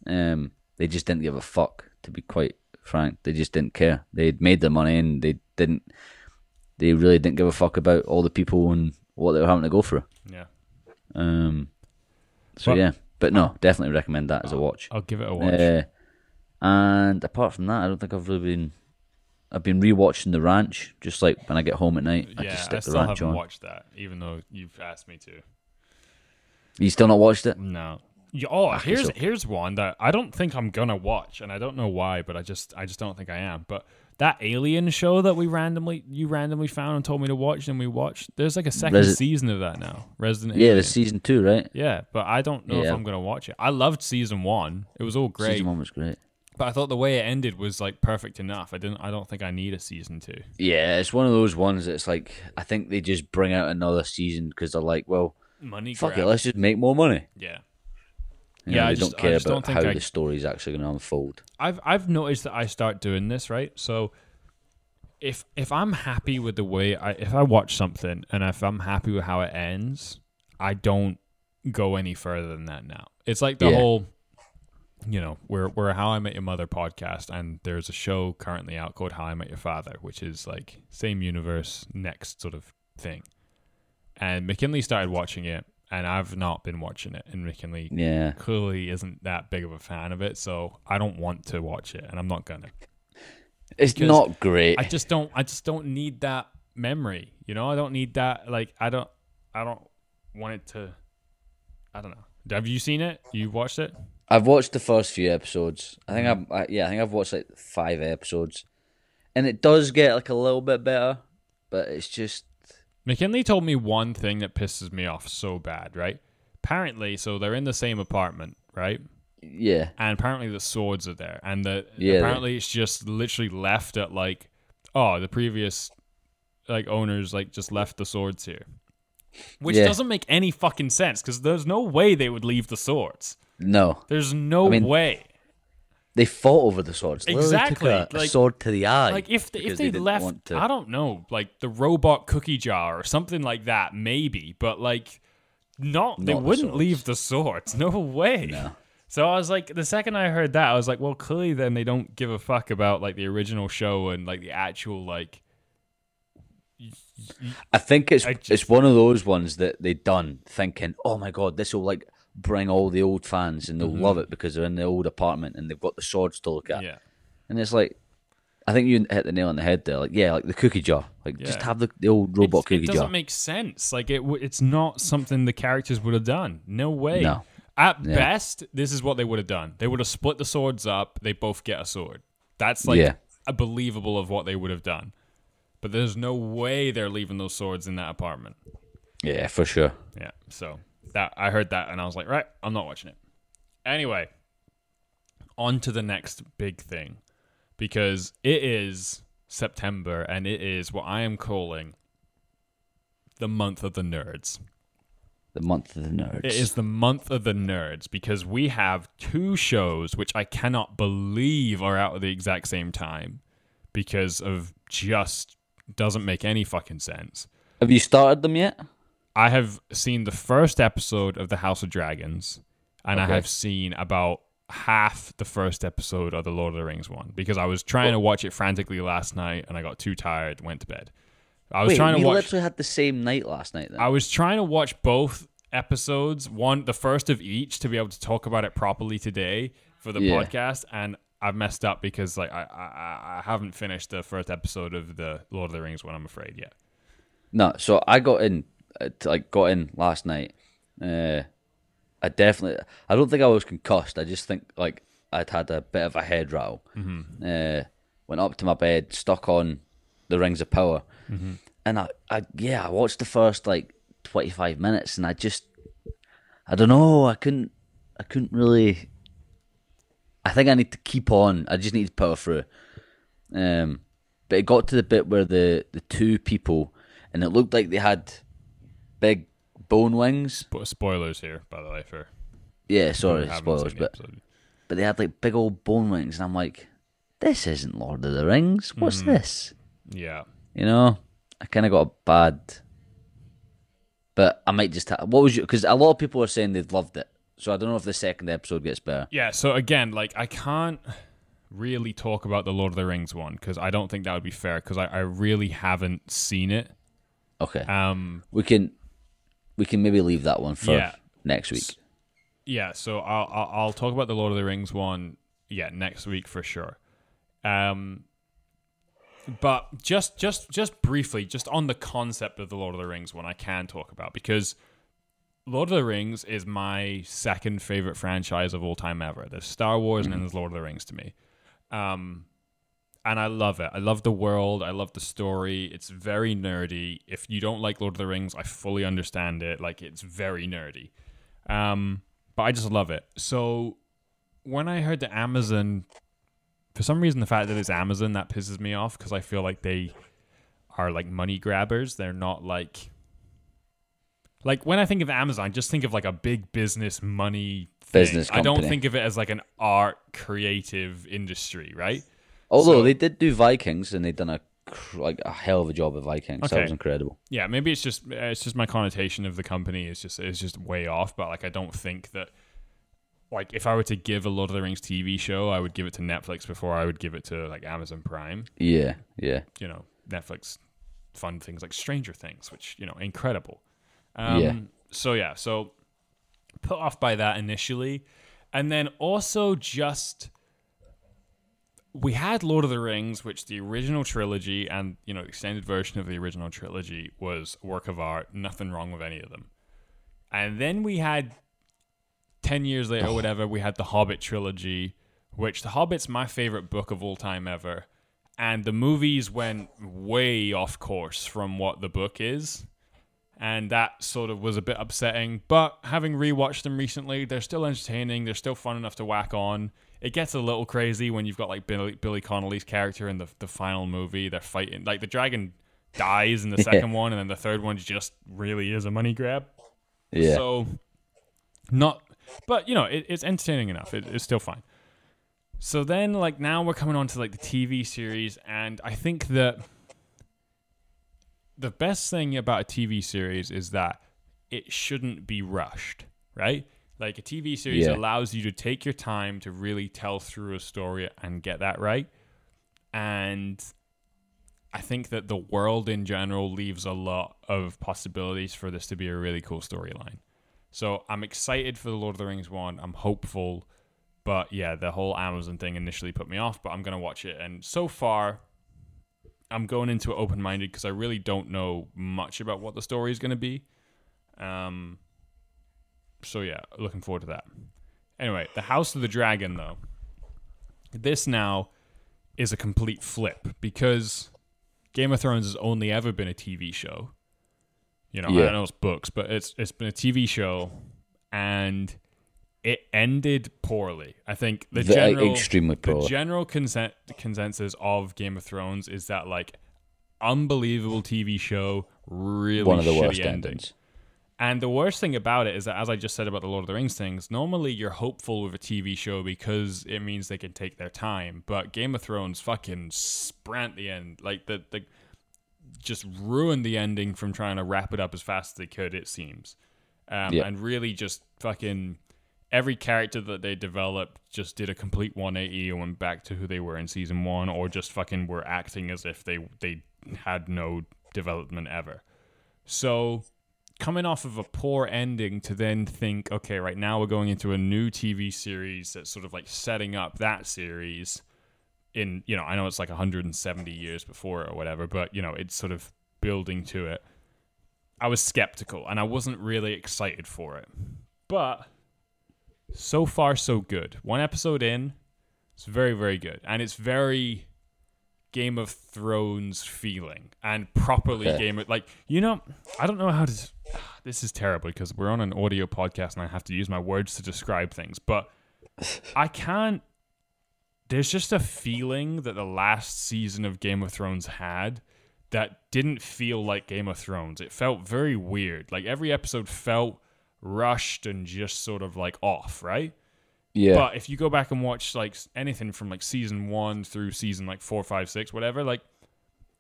Um, they just didn't give a fuck. To be quite frank, they just didn't care. They'd made their money and they didn't. They really didn't give a fuck about all the people and what they were having to go through. Yeah, Um, so yeah, but no, definitely recommend that as a watch. I'll give it a watch. Uh, and apart from that, I don't think I've really been. I've been rewatching The Ranch, just like when I get home at night, I yeah, just I stick The Ranch haven't on. watched that, even though you've asked me to. You still not watched it? No. Yeah, oh, here's here's one that I don't think I'm gonna watch, and I don't know why, but I just I just don't think I am. But that Alien show that we randomly you randomly found and told me to watch, and we watched. There's like a second Resi- season of that now. Resident. Yeah, there's season two, right? Yeah, but I don't know if I'm gonna watch it. I loved season one; it was all great. Season one was great. But I thought the way it ended was like perfect enough. I didn't. I don't think I need a season two. Yeah, it's one of those ones that's like I think they just bring out another season because they're like, well, Money. fuck grab. it, let's just make more money. Yeah. You Yeah, know, I just- don't care just don't about think how I- the story's actually going to unfold. I've I've noticed that I start doing this right. So if if I'm happy with the way I if I watch something and if I'm happy with how it ends, I don't go any further than that now. It's like the Yeah. whole you know, we're we're a How I Met Your Mother podcast and there's a show currently out called How I Met Your Father, which is like same universe, next sort of thing. And McKinley started watching it and I've not been watching it and McKinley Yeah, clearly isn't that big of a fan of it, so I don't want to watch it, and I'm not gonna. it's not great. I just don't. I just don't need that memory. You know, I don't need that. Like, I don't. I don't want it to. I don't know. Have you seen it? You watched it? I've watched the first few episodes. I think Mm-hmm. I've I, yeah, I think I've watched like five episodes, and it does get like a little bit better, but it's just McKinley told me one thing that pisses me off so bad. Right? Apparently, so they're in the same apartment, right? yeah, and apparently the swords are there, and the Yeah, apparently it's just literally left at like, oh, the previous like owners like just left the swords here, which Yeah. doesn't make any fucking sense because there's no way they would leave the swords. No, There's no mean, way. They fought over the swords. Literally Exactly, took a, a sword to the eye. Like if the, if because they, left, I don't know, like the robot cookie jar or something like that, maybe. But like, not they the wouldn't swords. leave the swords. *laughs* No way. No. So I was like, the second I heard that, I was like, well, clearly then they don't give a fuck about like the original show and like the actual like. I think it's just- it's one of those ones that they done thinking, oh my god, this will like bring all the old fans and they'll Mm-hmm. love it because they're in the old apartment and they've got the swords to look at. Yeah. And it's like, I think you hit the nail on the head there. Like, yeah, like the cookie jar. Like, just have the, the old robot It's- cookie jar. it doesn't jar. make sense. Like it, it's not something the characters would have done. No way. No. At Yeah. best, this is what they would have done. They would have split the swords up. They both get a sword. That's like Yeah. a believable of what they would have done. But there's no way they're leaving those swords in that apartment. yeah, for sure. Yeah. So that I heard that and I was like, right, I'm not watching it. Anyway, on to the next big thing because it is September and it is what I am calling the month of the nerds. The month of the nerds. It is the month of the nerds because we have two shows which I cannot believe are out at the exact same time because of just doesn't make any fucking sense. Have you started them yet? I have seen the first episode of The House of Dragons, and I have seen about half the first episode of the Lord of the Rings one because I was trying to watch it frantically last night and I got too tired, went to bed. I was Wait, trying we to watch. literally had the same night last night then. I was trying to watch both episodes, one the first of each, to be able to talk about it properly today for the Yeah. podcast, and I've messed up because like I, I I haven't finished the first episode of the Lord of the Rings one. I'm afraid yet. No, so I got in, like got in last night. Uh, I definitely, I don't think I was concussed. I just think like I'd had a bit of a head rattle. Mm-hmm. Uh, went up to my bed, stuck on the Rings of Power, Mm-hmm. and I, I, yeah, I watched the first like twenty five minutes, and I just, I don't know, I couldn't, I couldn't really. I think I need to keep on. I just need to power through. Um, but it got to the bit where the the two people, and it looked like they had big bone wings. Spo- spoilers here, by the way, for Yeah, sorry, spoilers, but episode. but they had like big old bone wings, and I'm like, this isn't Lord of the Rings. What's Mm. this? yeah. You know, I kind of got a bad. But I might just. Ha- what was you? Because a lot of people are saying they've loved it, so I don't know if the second episode gets better. Yeah, so again, like I can't really talk about the Lord of the Rings one because I don't think that would be fair because I, I really haven't seen it. Okay, Um, we can we can maybe leave that one for Yeah. next week. yeah, so I'll, I'll talk about the Lord of the Rings one, yeah, next week for sure. Um, but just just just briefly, just on the concept of the Lord of the Rings one, I can talk about because Lord of the Rings is my second favorite franchise of all time ever. There's Star Wars and then there's Lord of the Rings to me. Um, and I love it. I love the world. I love the story. It's very nerdy. If you don't like Lord of the Rings, I fully understand it. Like it's very nerdy. Um, but I just love it. So when I heard that Amazon, for some reason, the fact that it's Amazon that pisses me off because I feel like they are like money grabbers. They're not like like when I think of Amazon, just think of like a big business money thing. Business I don't think of it as like an art creative industry, right? Although So- they did do Vikings, and they've done a like a hell of a job of Vikings. That Okay. was incredible. yeah maybe it's just it's just my connotation of the company is just is just way off but like i don't think that like if i were to give a lord of the rings tv show i would give it to netflix before i would give it to like amazon prime Yeah, yeah, you know netflix fund things like stranger things which you know incredible um, Yeah. so yeah so put off by that initially and then also just we had Lord of the Rings, which the original trilogy and you know extended version of the original trilogy was a work of art. Nothing wrong with any of them. And then we had ten years later, or whatever, we had the Hobbit trilogy, which the Hobbit's my favorite book of all time ever. And the movies went way off course from what the book is. And that sort of was a bit upsetting. But having rewatched them recently, they're still entertaining. They're still fun enough to whack on. It gets a little crazy when you've got like Billy, Billy Connolly's character in the, the final movie. They're fighting. Like the dragon dies in the *laughs* second one, and then the third one just really is a money grab. Yeah. So, not, but you know, it, it's entertaining enough. It, it's still fine. So then, like now, we're coming on to like the TV series, and I think that the best thing about a TV series is that it shouldn't be rushed, right? Like a TV series Yeah. allows you to take your time to really tell through a story and get that right. And I think that the world in general leaves a lot of possibilities for this to be a really cool storyline. So I'm excited for the Lord of the Rings one. I'm hopeful, but yeah, the whole Amazon thing initially put me off. But I'm gonna watch it, and so far, I'm going into it open minded because I really don't know much about what the story is gonna be. Um. So yeah, looking forward to that. Anyway, the House of the Dragon though. This now is a complete flip because Game of Thrones has only ever been a TV show. You know, I Yeah. don't know it's books, but it's it's been a TV show, and it ended poorly. I think the Ve- general extremely poor. the general consen- consensus of Game of Thrones is that like unbelievable TV show, really One of the worst ending. endings. And the worst thing about it is that, as I just said about the Lord of the Rings things, normally you're hopeful with a TV show because it means they can take their time. But Game of Thrones fucking sprint the end, like the the just ruined the ending from trying to wrap it up as fast as they could. It seems, um, Yeah. and really just fucking every character that they developed just did a complete 180 and went back to who they were in season one, or just fucking were acting as if they they had no development ever. So coming off of a poor ending to then think, okay, right now we're going into a new TV series that's sort of like setting up that series in, you know, I know it's like 170 years before or whatever, but, you know, it's sort of building to it. I was skeptical and I wasn't really excited for it. But so far, so good. One episode in, it's very, very good. And it's very Game of Thrones feeling and properly Okay. Game of like you know I don't know how to *sighs* this is terrible because we're on an audio podcast and I have to use my words to describe things but *laughs* I can't there's just a feeling that the last season of Game of Thrones had that didn't feel like Game of Thrones. It felt very weird. Like every episode felt rushed and just sort of like off right Yeah. but if you go back and watch like anything from like season one through season like four, five, six, whatever, like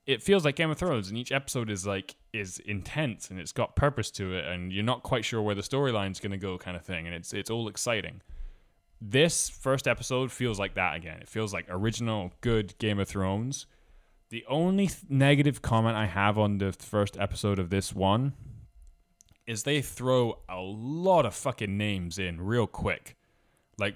it feels like Game of Thrones, and each episode is like is intense and it's got purpose to it, and you're not quite sure where the storyline's going to go, kind of thing, and it's it's all exciting. This first episode feels like that again. It feels like original, good Game of Thrones. The only th- negative comment I have on the first episode of this one is they throw a lot of fucking names in real quick like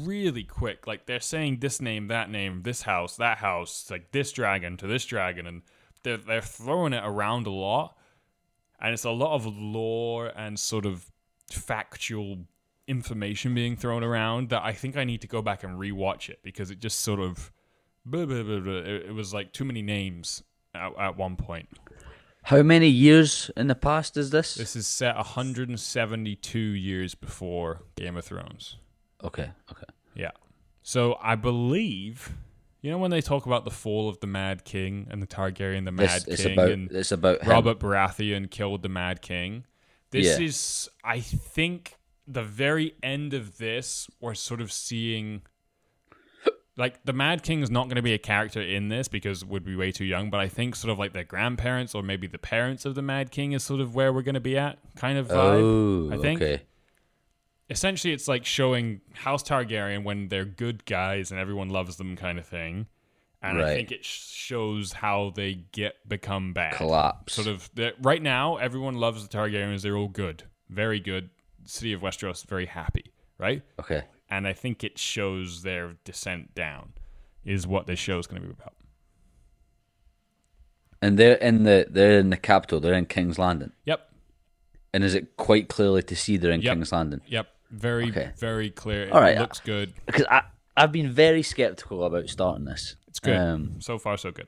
really quick. Like they're saying this name, that name, this house, that house, like this dragon to this dragon, and they're they're throwing it around a lot, and it's a lot of lore and sort of factual information being thrown around that I think I need to go back and rewatch it because it just sort of blah, blah, blah, blah. It, it was like too many names at, at one point. How many years in the past is this? This is set 172 years before Game of Thrones. Okay. Okay. Yeah. So I believe, you know, when they talk about the fall of the Mad King and the Targaryen, the Mad it's King, about and it's about him. Robert Baratheon killed the Mad King. This Yeah. is, I think, the very end of this. We're sort of seeing, like, the Mad King is not going to be a character in this because would be way too young. But I think sort of like their grandparents or maybe the parents of the Mad King is sort of where we're going to be at, kind of vibe. Oh, I think okay. Essentially it's like showing House Targaryen when they're good guys and everyone loves them kind of thing. And I think it sh- shows how they get become bad. Collapse. Sort of right now everyone loves the Targaryens, they're all good. Very good. City of Westeros very happy, right? Okay. And I think it shows their descent down is what this show is going to be about. And they're in the they're in the capital. They're in King's Landing. Yep. And is it quite clearly to see they're in Yep. King's Landing? Yep. Very Okay. very clear. It All right. looks good. Because I I've been very skeptical about starting this. It's good. Um, so far so good.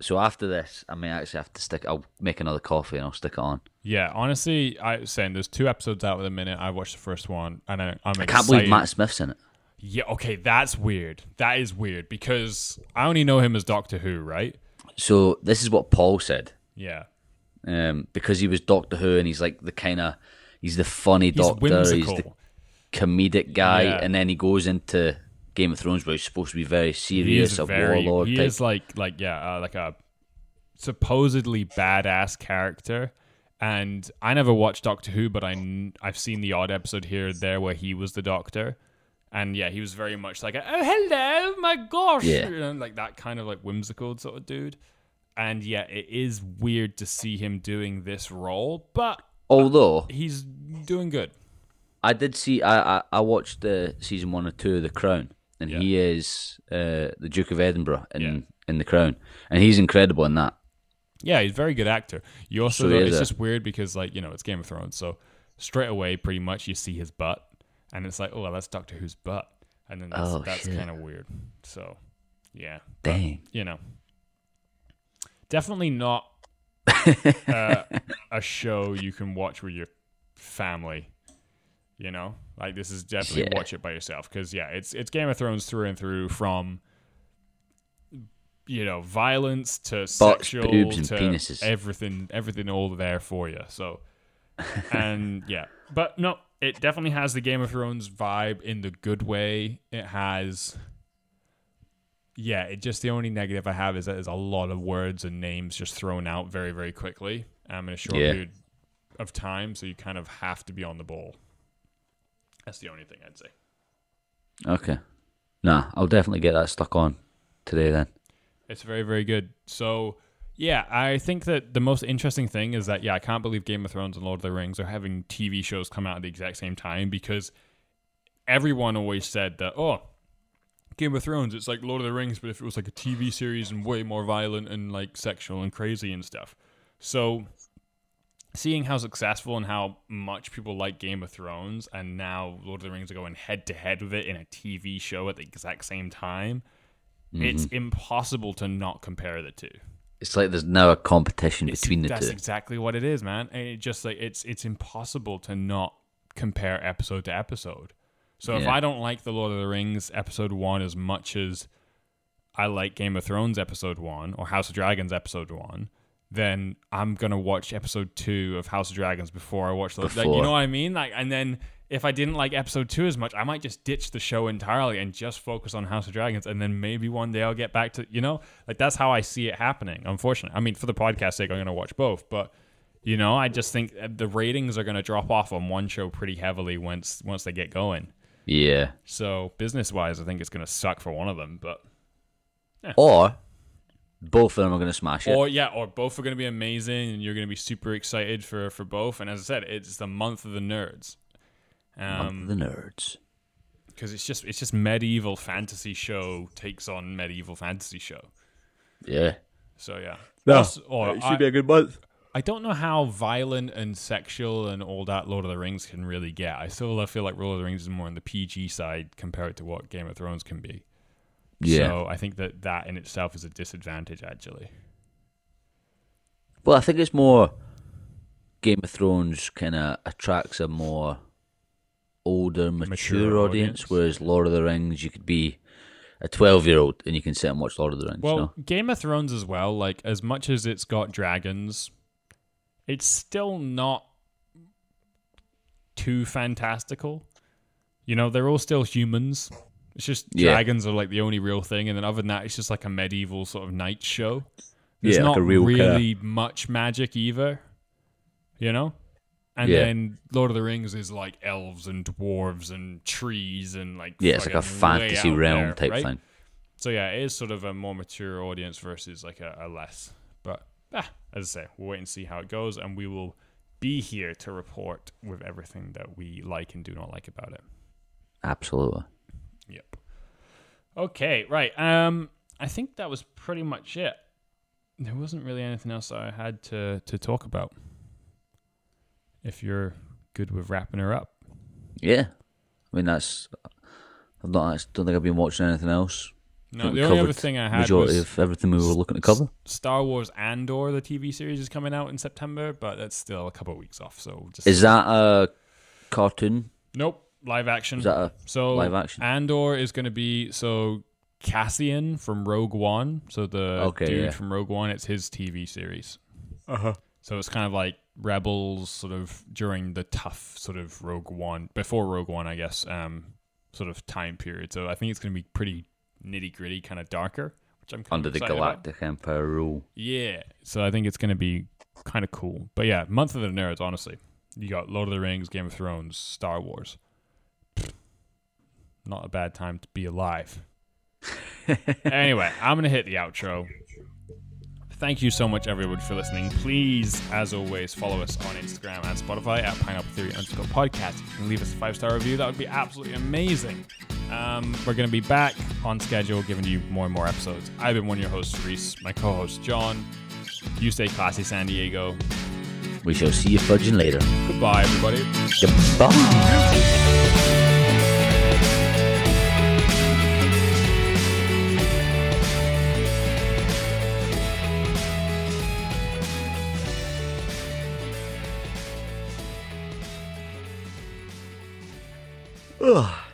so after this, I may actually have to stick. I'll make another coffee and I'll stick it on. Yeah, honestly, I was saying there's two episodes out at the minute. I watched the first one, and I, I'm I can't believe. Matt Smith's in it. Yeah, okay, that's weird. That is weird because I only know him as Doctor Who, right? So this is what Paul said. Yeah. um, because he was Doctor Who and he's like the kind of he's the funny He's Doctor, whimsical. he's the comedic guy, Yeah. and then he goes into Game of Thrones where he's supposed to be very serious, a very, warlord he type. is like like yeah uh, like a supposedly badass character and i never watched doctor who but I I've seen the odd episode here there where he was the doctor and yeah he was very much like a, oh hello my gosh Yeah. you know, like that kind of like whimsical sort of dude and yeah it is weird to see him doing this role but Although he's doing good I did see, I, I I watched the season one or two of The Crown, and Yeah. he is uh, the Duke of Edinburgh in Yeah. in The Crown, and he's incredible in that. Yeah, he's a very good actor. You also so though, it's it? just weird because, like, you know, it's Game of Thrones, so straight away, pretty much, you see his butt, and it's like, oh, well, that's Doctor Who's butt, and then that's, Oh, that's kind of weird. So, yeah, Dang. you know, definitely not *laughs* uh, a show you can watch with your family. You know, like this is definitely Yeah. watch it by yourself because yeah, it's it's Game of Thrones through and through from you know violence to sexual boobs, to penises. everything, everything all there for you. So, *laughs* and yeah, but no, it definitely has the Game of Thrones vibe in the good way. It has yeah, it just the only negative I have is that there's a lot of words and names just thrown out very, very quickly um, in a short Yeah. period of time. So you kind of have to be on the ball. That's the only thing I'd say. Okay. Nah, I'll definitely get that stuck on today then. It's very, very good. So yeah, I think that the most interesting thing is that yeah, I can't believe Game of Thrones and Lord of the Rings are having TV shows come out at the exact same time because everyone always said that oh. Game of Thrones, it's like Lord of the Rings, but if it was like a TV series and way more violent and like sexual and crazy and stuff. So seeing how successful and how much people like Game of Thrones and now Lord of the Rings are going head to head with it in a TV show at the exact same time, it's mm-hmm. impossible to not compare the two. It's like there's now a competition It's- between the that's two. exactly what it is, man. And it just like it's it's impossible to not compare episode to episode. So if I don't like the Lord of the Rings episode one as much as I like Game of Thrones episode one or House of Dragons episode one, then I'm gonna watch episode two of House of Dragons before I watch the like, you know what I mean? Like and then if I didn't like episode two as much, I might just ditch the show entirely and just focus on House of Dragons and then maybe one day I'll get back to you know? Like that's how I see it happening, unfortunately. I mean for the podcast sake I'm gonna watch both, but you know, I just think uh, the ratings are gonna drop off on one show pretty heavily once once they get going. Yeah. So business wise, I think it's going to suck for one of them. But Or both of them are going to smash it. or yeah, or both are going to be amazing, and you're going to be super excited for for both. And as I said, it's the month of the nerds. Um, the nerds. because it's just it's just medieval fantasy show takes on medieval fantasy show. Yeah. So yeah, No, Also- or it should I, be a good month. I don't know how violent and sexual and all that Lord of the Rings can really get. I still feel like Lord of the Rings is more on the PG side compared to what Game of Thrones can be. Yeah. So I think that that in itself is a disadvantage actually. Well, I think it's more Game of Thrones kind of attracts a more older, mature, Mature audience, audience. whereas Lord of the Rings, you could be a 12 year old and you can sit and watch Lord of the Rings. Well, you know? Game of Thrones as well. Like as much as it's got dragons, it's still not too fantastical. You know, they're all still humans. It's just Yeah. dragons are like the only real thing, and then other than that, it's just like a medieval sort of knight show. There's Yeah, not a real really much magic either. You know? And Yeah. then Lord of the Rings is like elves and dwarves and trees and like Yeah, it's like a fantasy realm there, type right? thing. So yeah, it is sort of a more mature audience versus like a, a less. But ah, as I say, we'll wait and see how it goes, and we will be here to report with everything that we like and do not like about it. Absolutely. Yep. Okay, right. Um, I think that was pretty much it. There wasn't really anything else I had to to talk about. If you're good with wrapping her up, Yeah. I mean, that's. I've not, I don't think I've been watching anything else. no. The only other thing I had Majority was of everything we were looking to cover. Star Wars Andor, the TV series, is coming out in September, but that's still a couple of weeks off. So just Is that a cartoon? Nope, live action. Is that a so live action? Andor is going to be so Cassian from Rogue One. So the Okay, dude yeah. from Rogue One, it's his TV series. Uh-huh. So it's kind of like Rebels, sort of during the tough sort of Rogue One, before Rogue One, I guess, um, sort of time period. So I think it's going to be pretty nitty gritty, kind of darker, which I'm kind Under of the excited about. Galactic Empire rule. Yeah. So I think it's going to be kind of cool. But yeah, month of the nerds, honestly. You got Lord of the Rings, Game of Thrones, Star Wars. Not a bad time to be alive. *laughs* anyway, I'm going to hit the outro. Thank you so much, everyone, for listening. Please, as always, follow us on Instagram and Spotify at Pineapple Theory underscore podcast. If you can leave us a five star review, that would be absolutely amazing. Um, we're going to be back on schedule, giving you more and more episodes. I've been one of your hosts, Reese, my co host, John. You stay classy, San Diego. We shall see you fudging later. Goodbye, everybody. Goodbye. Ugh.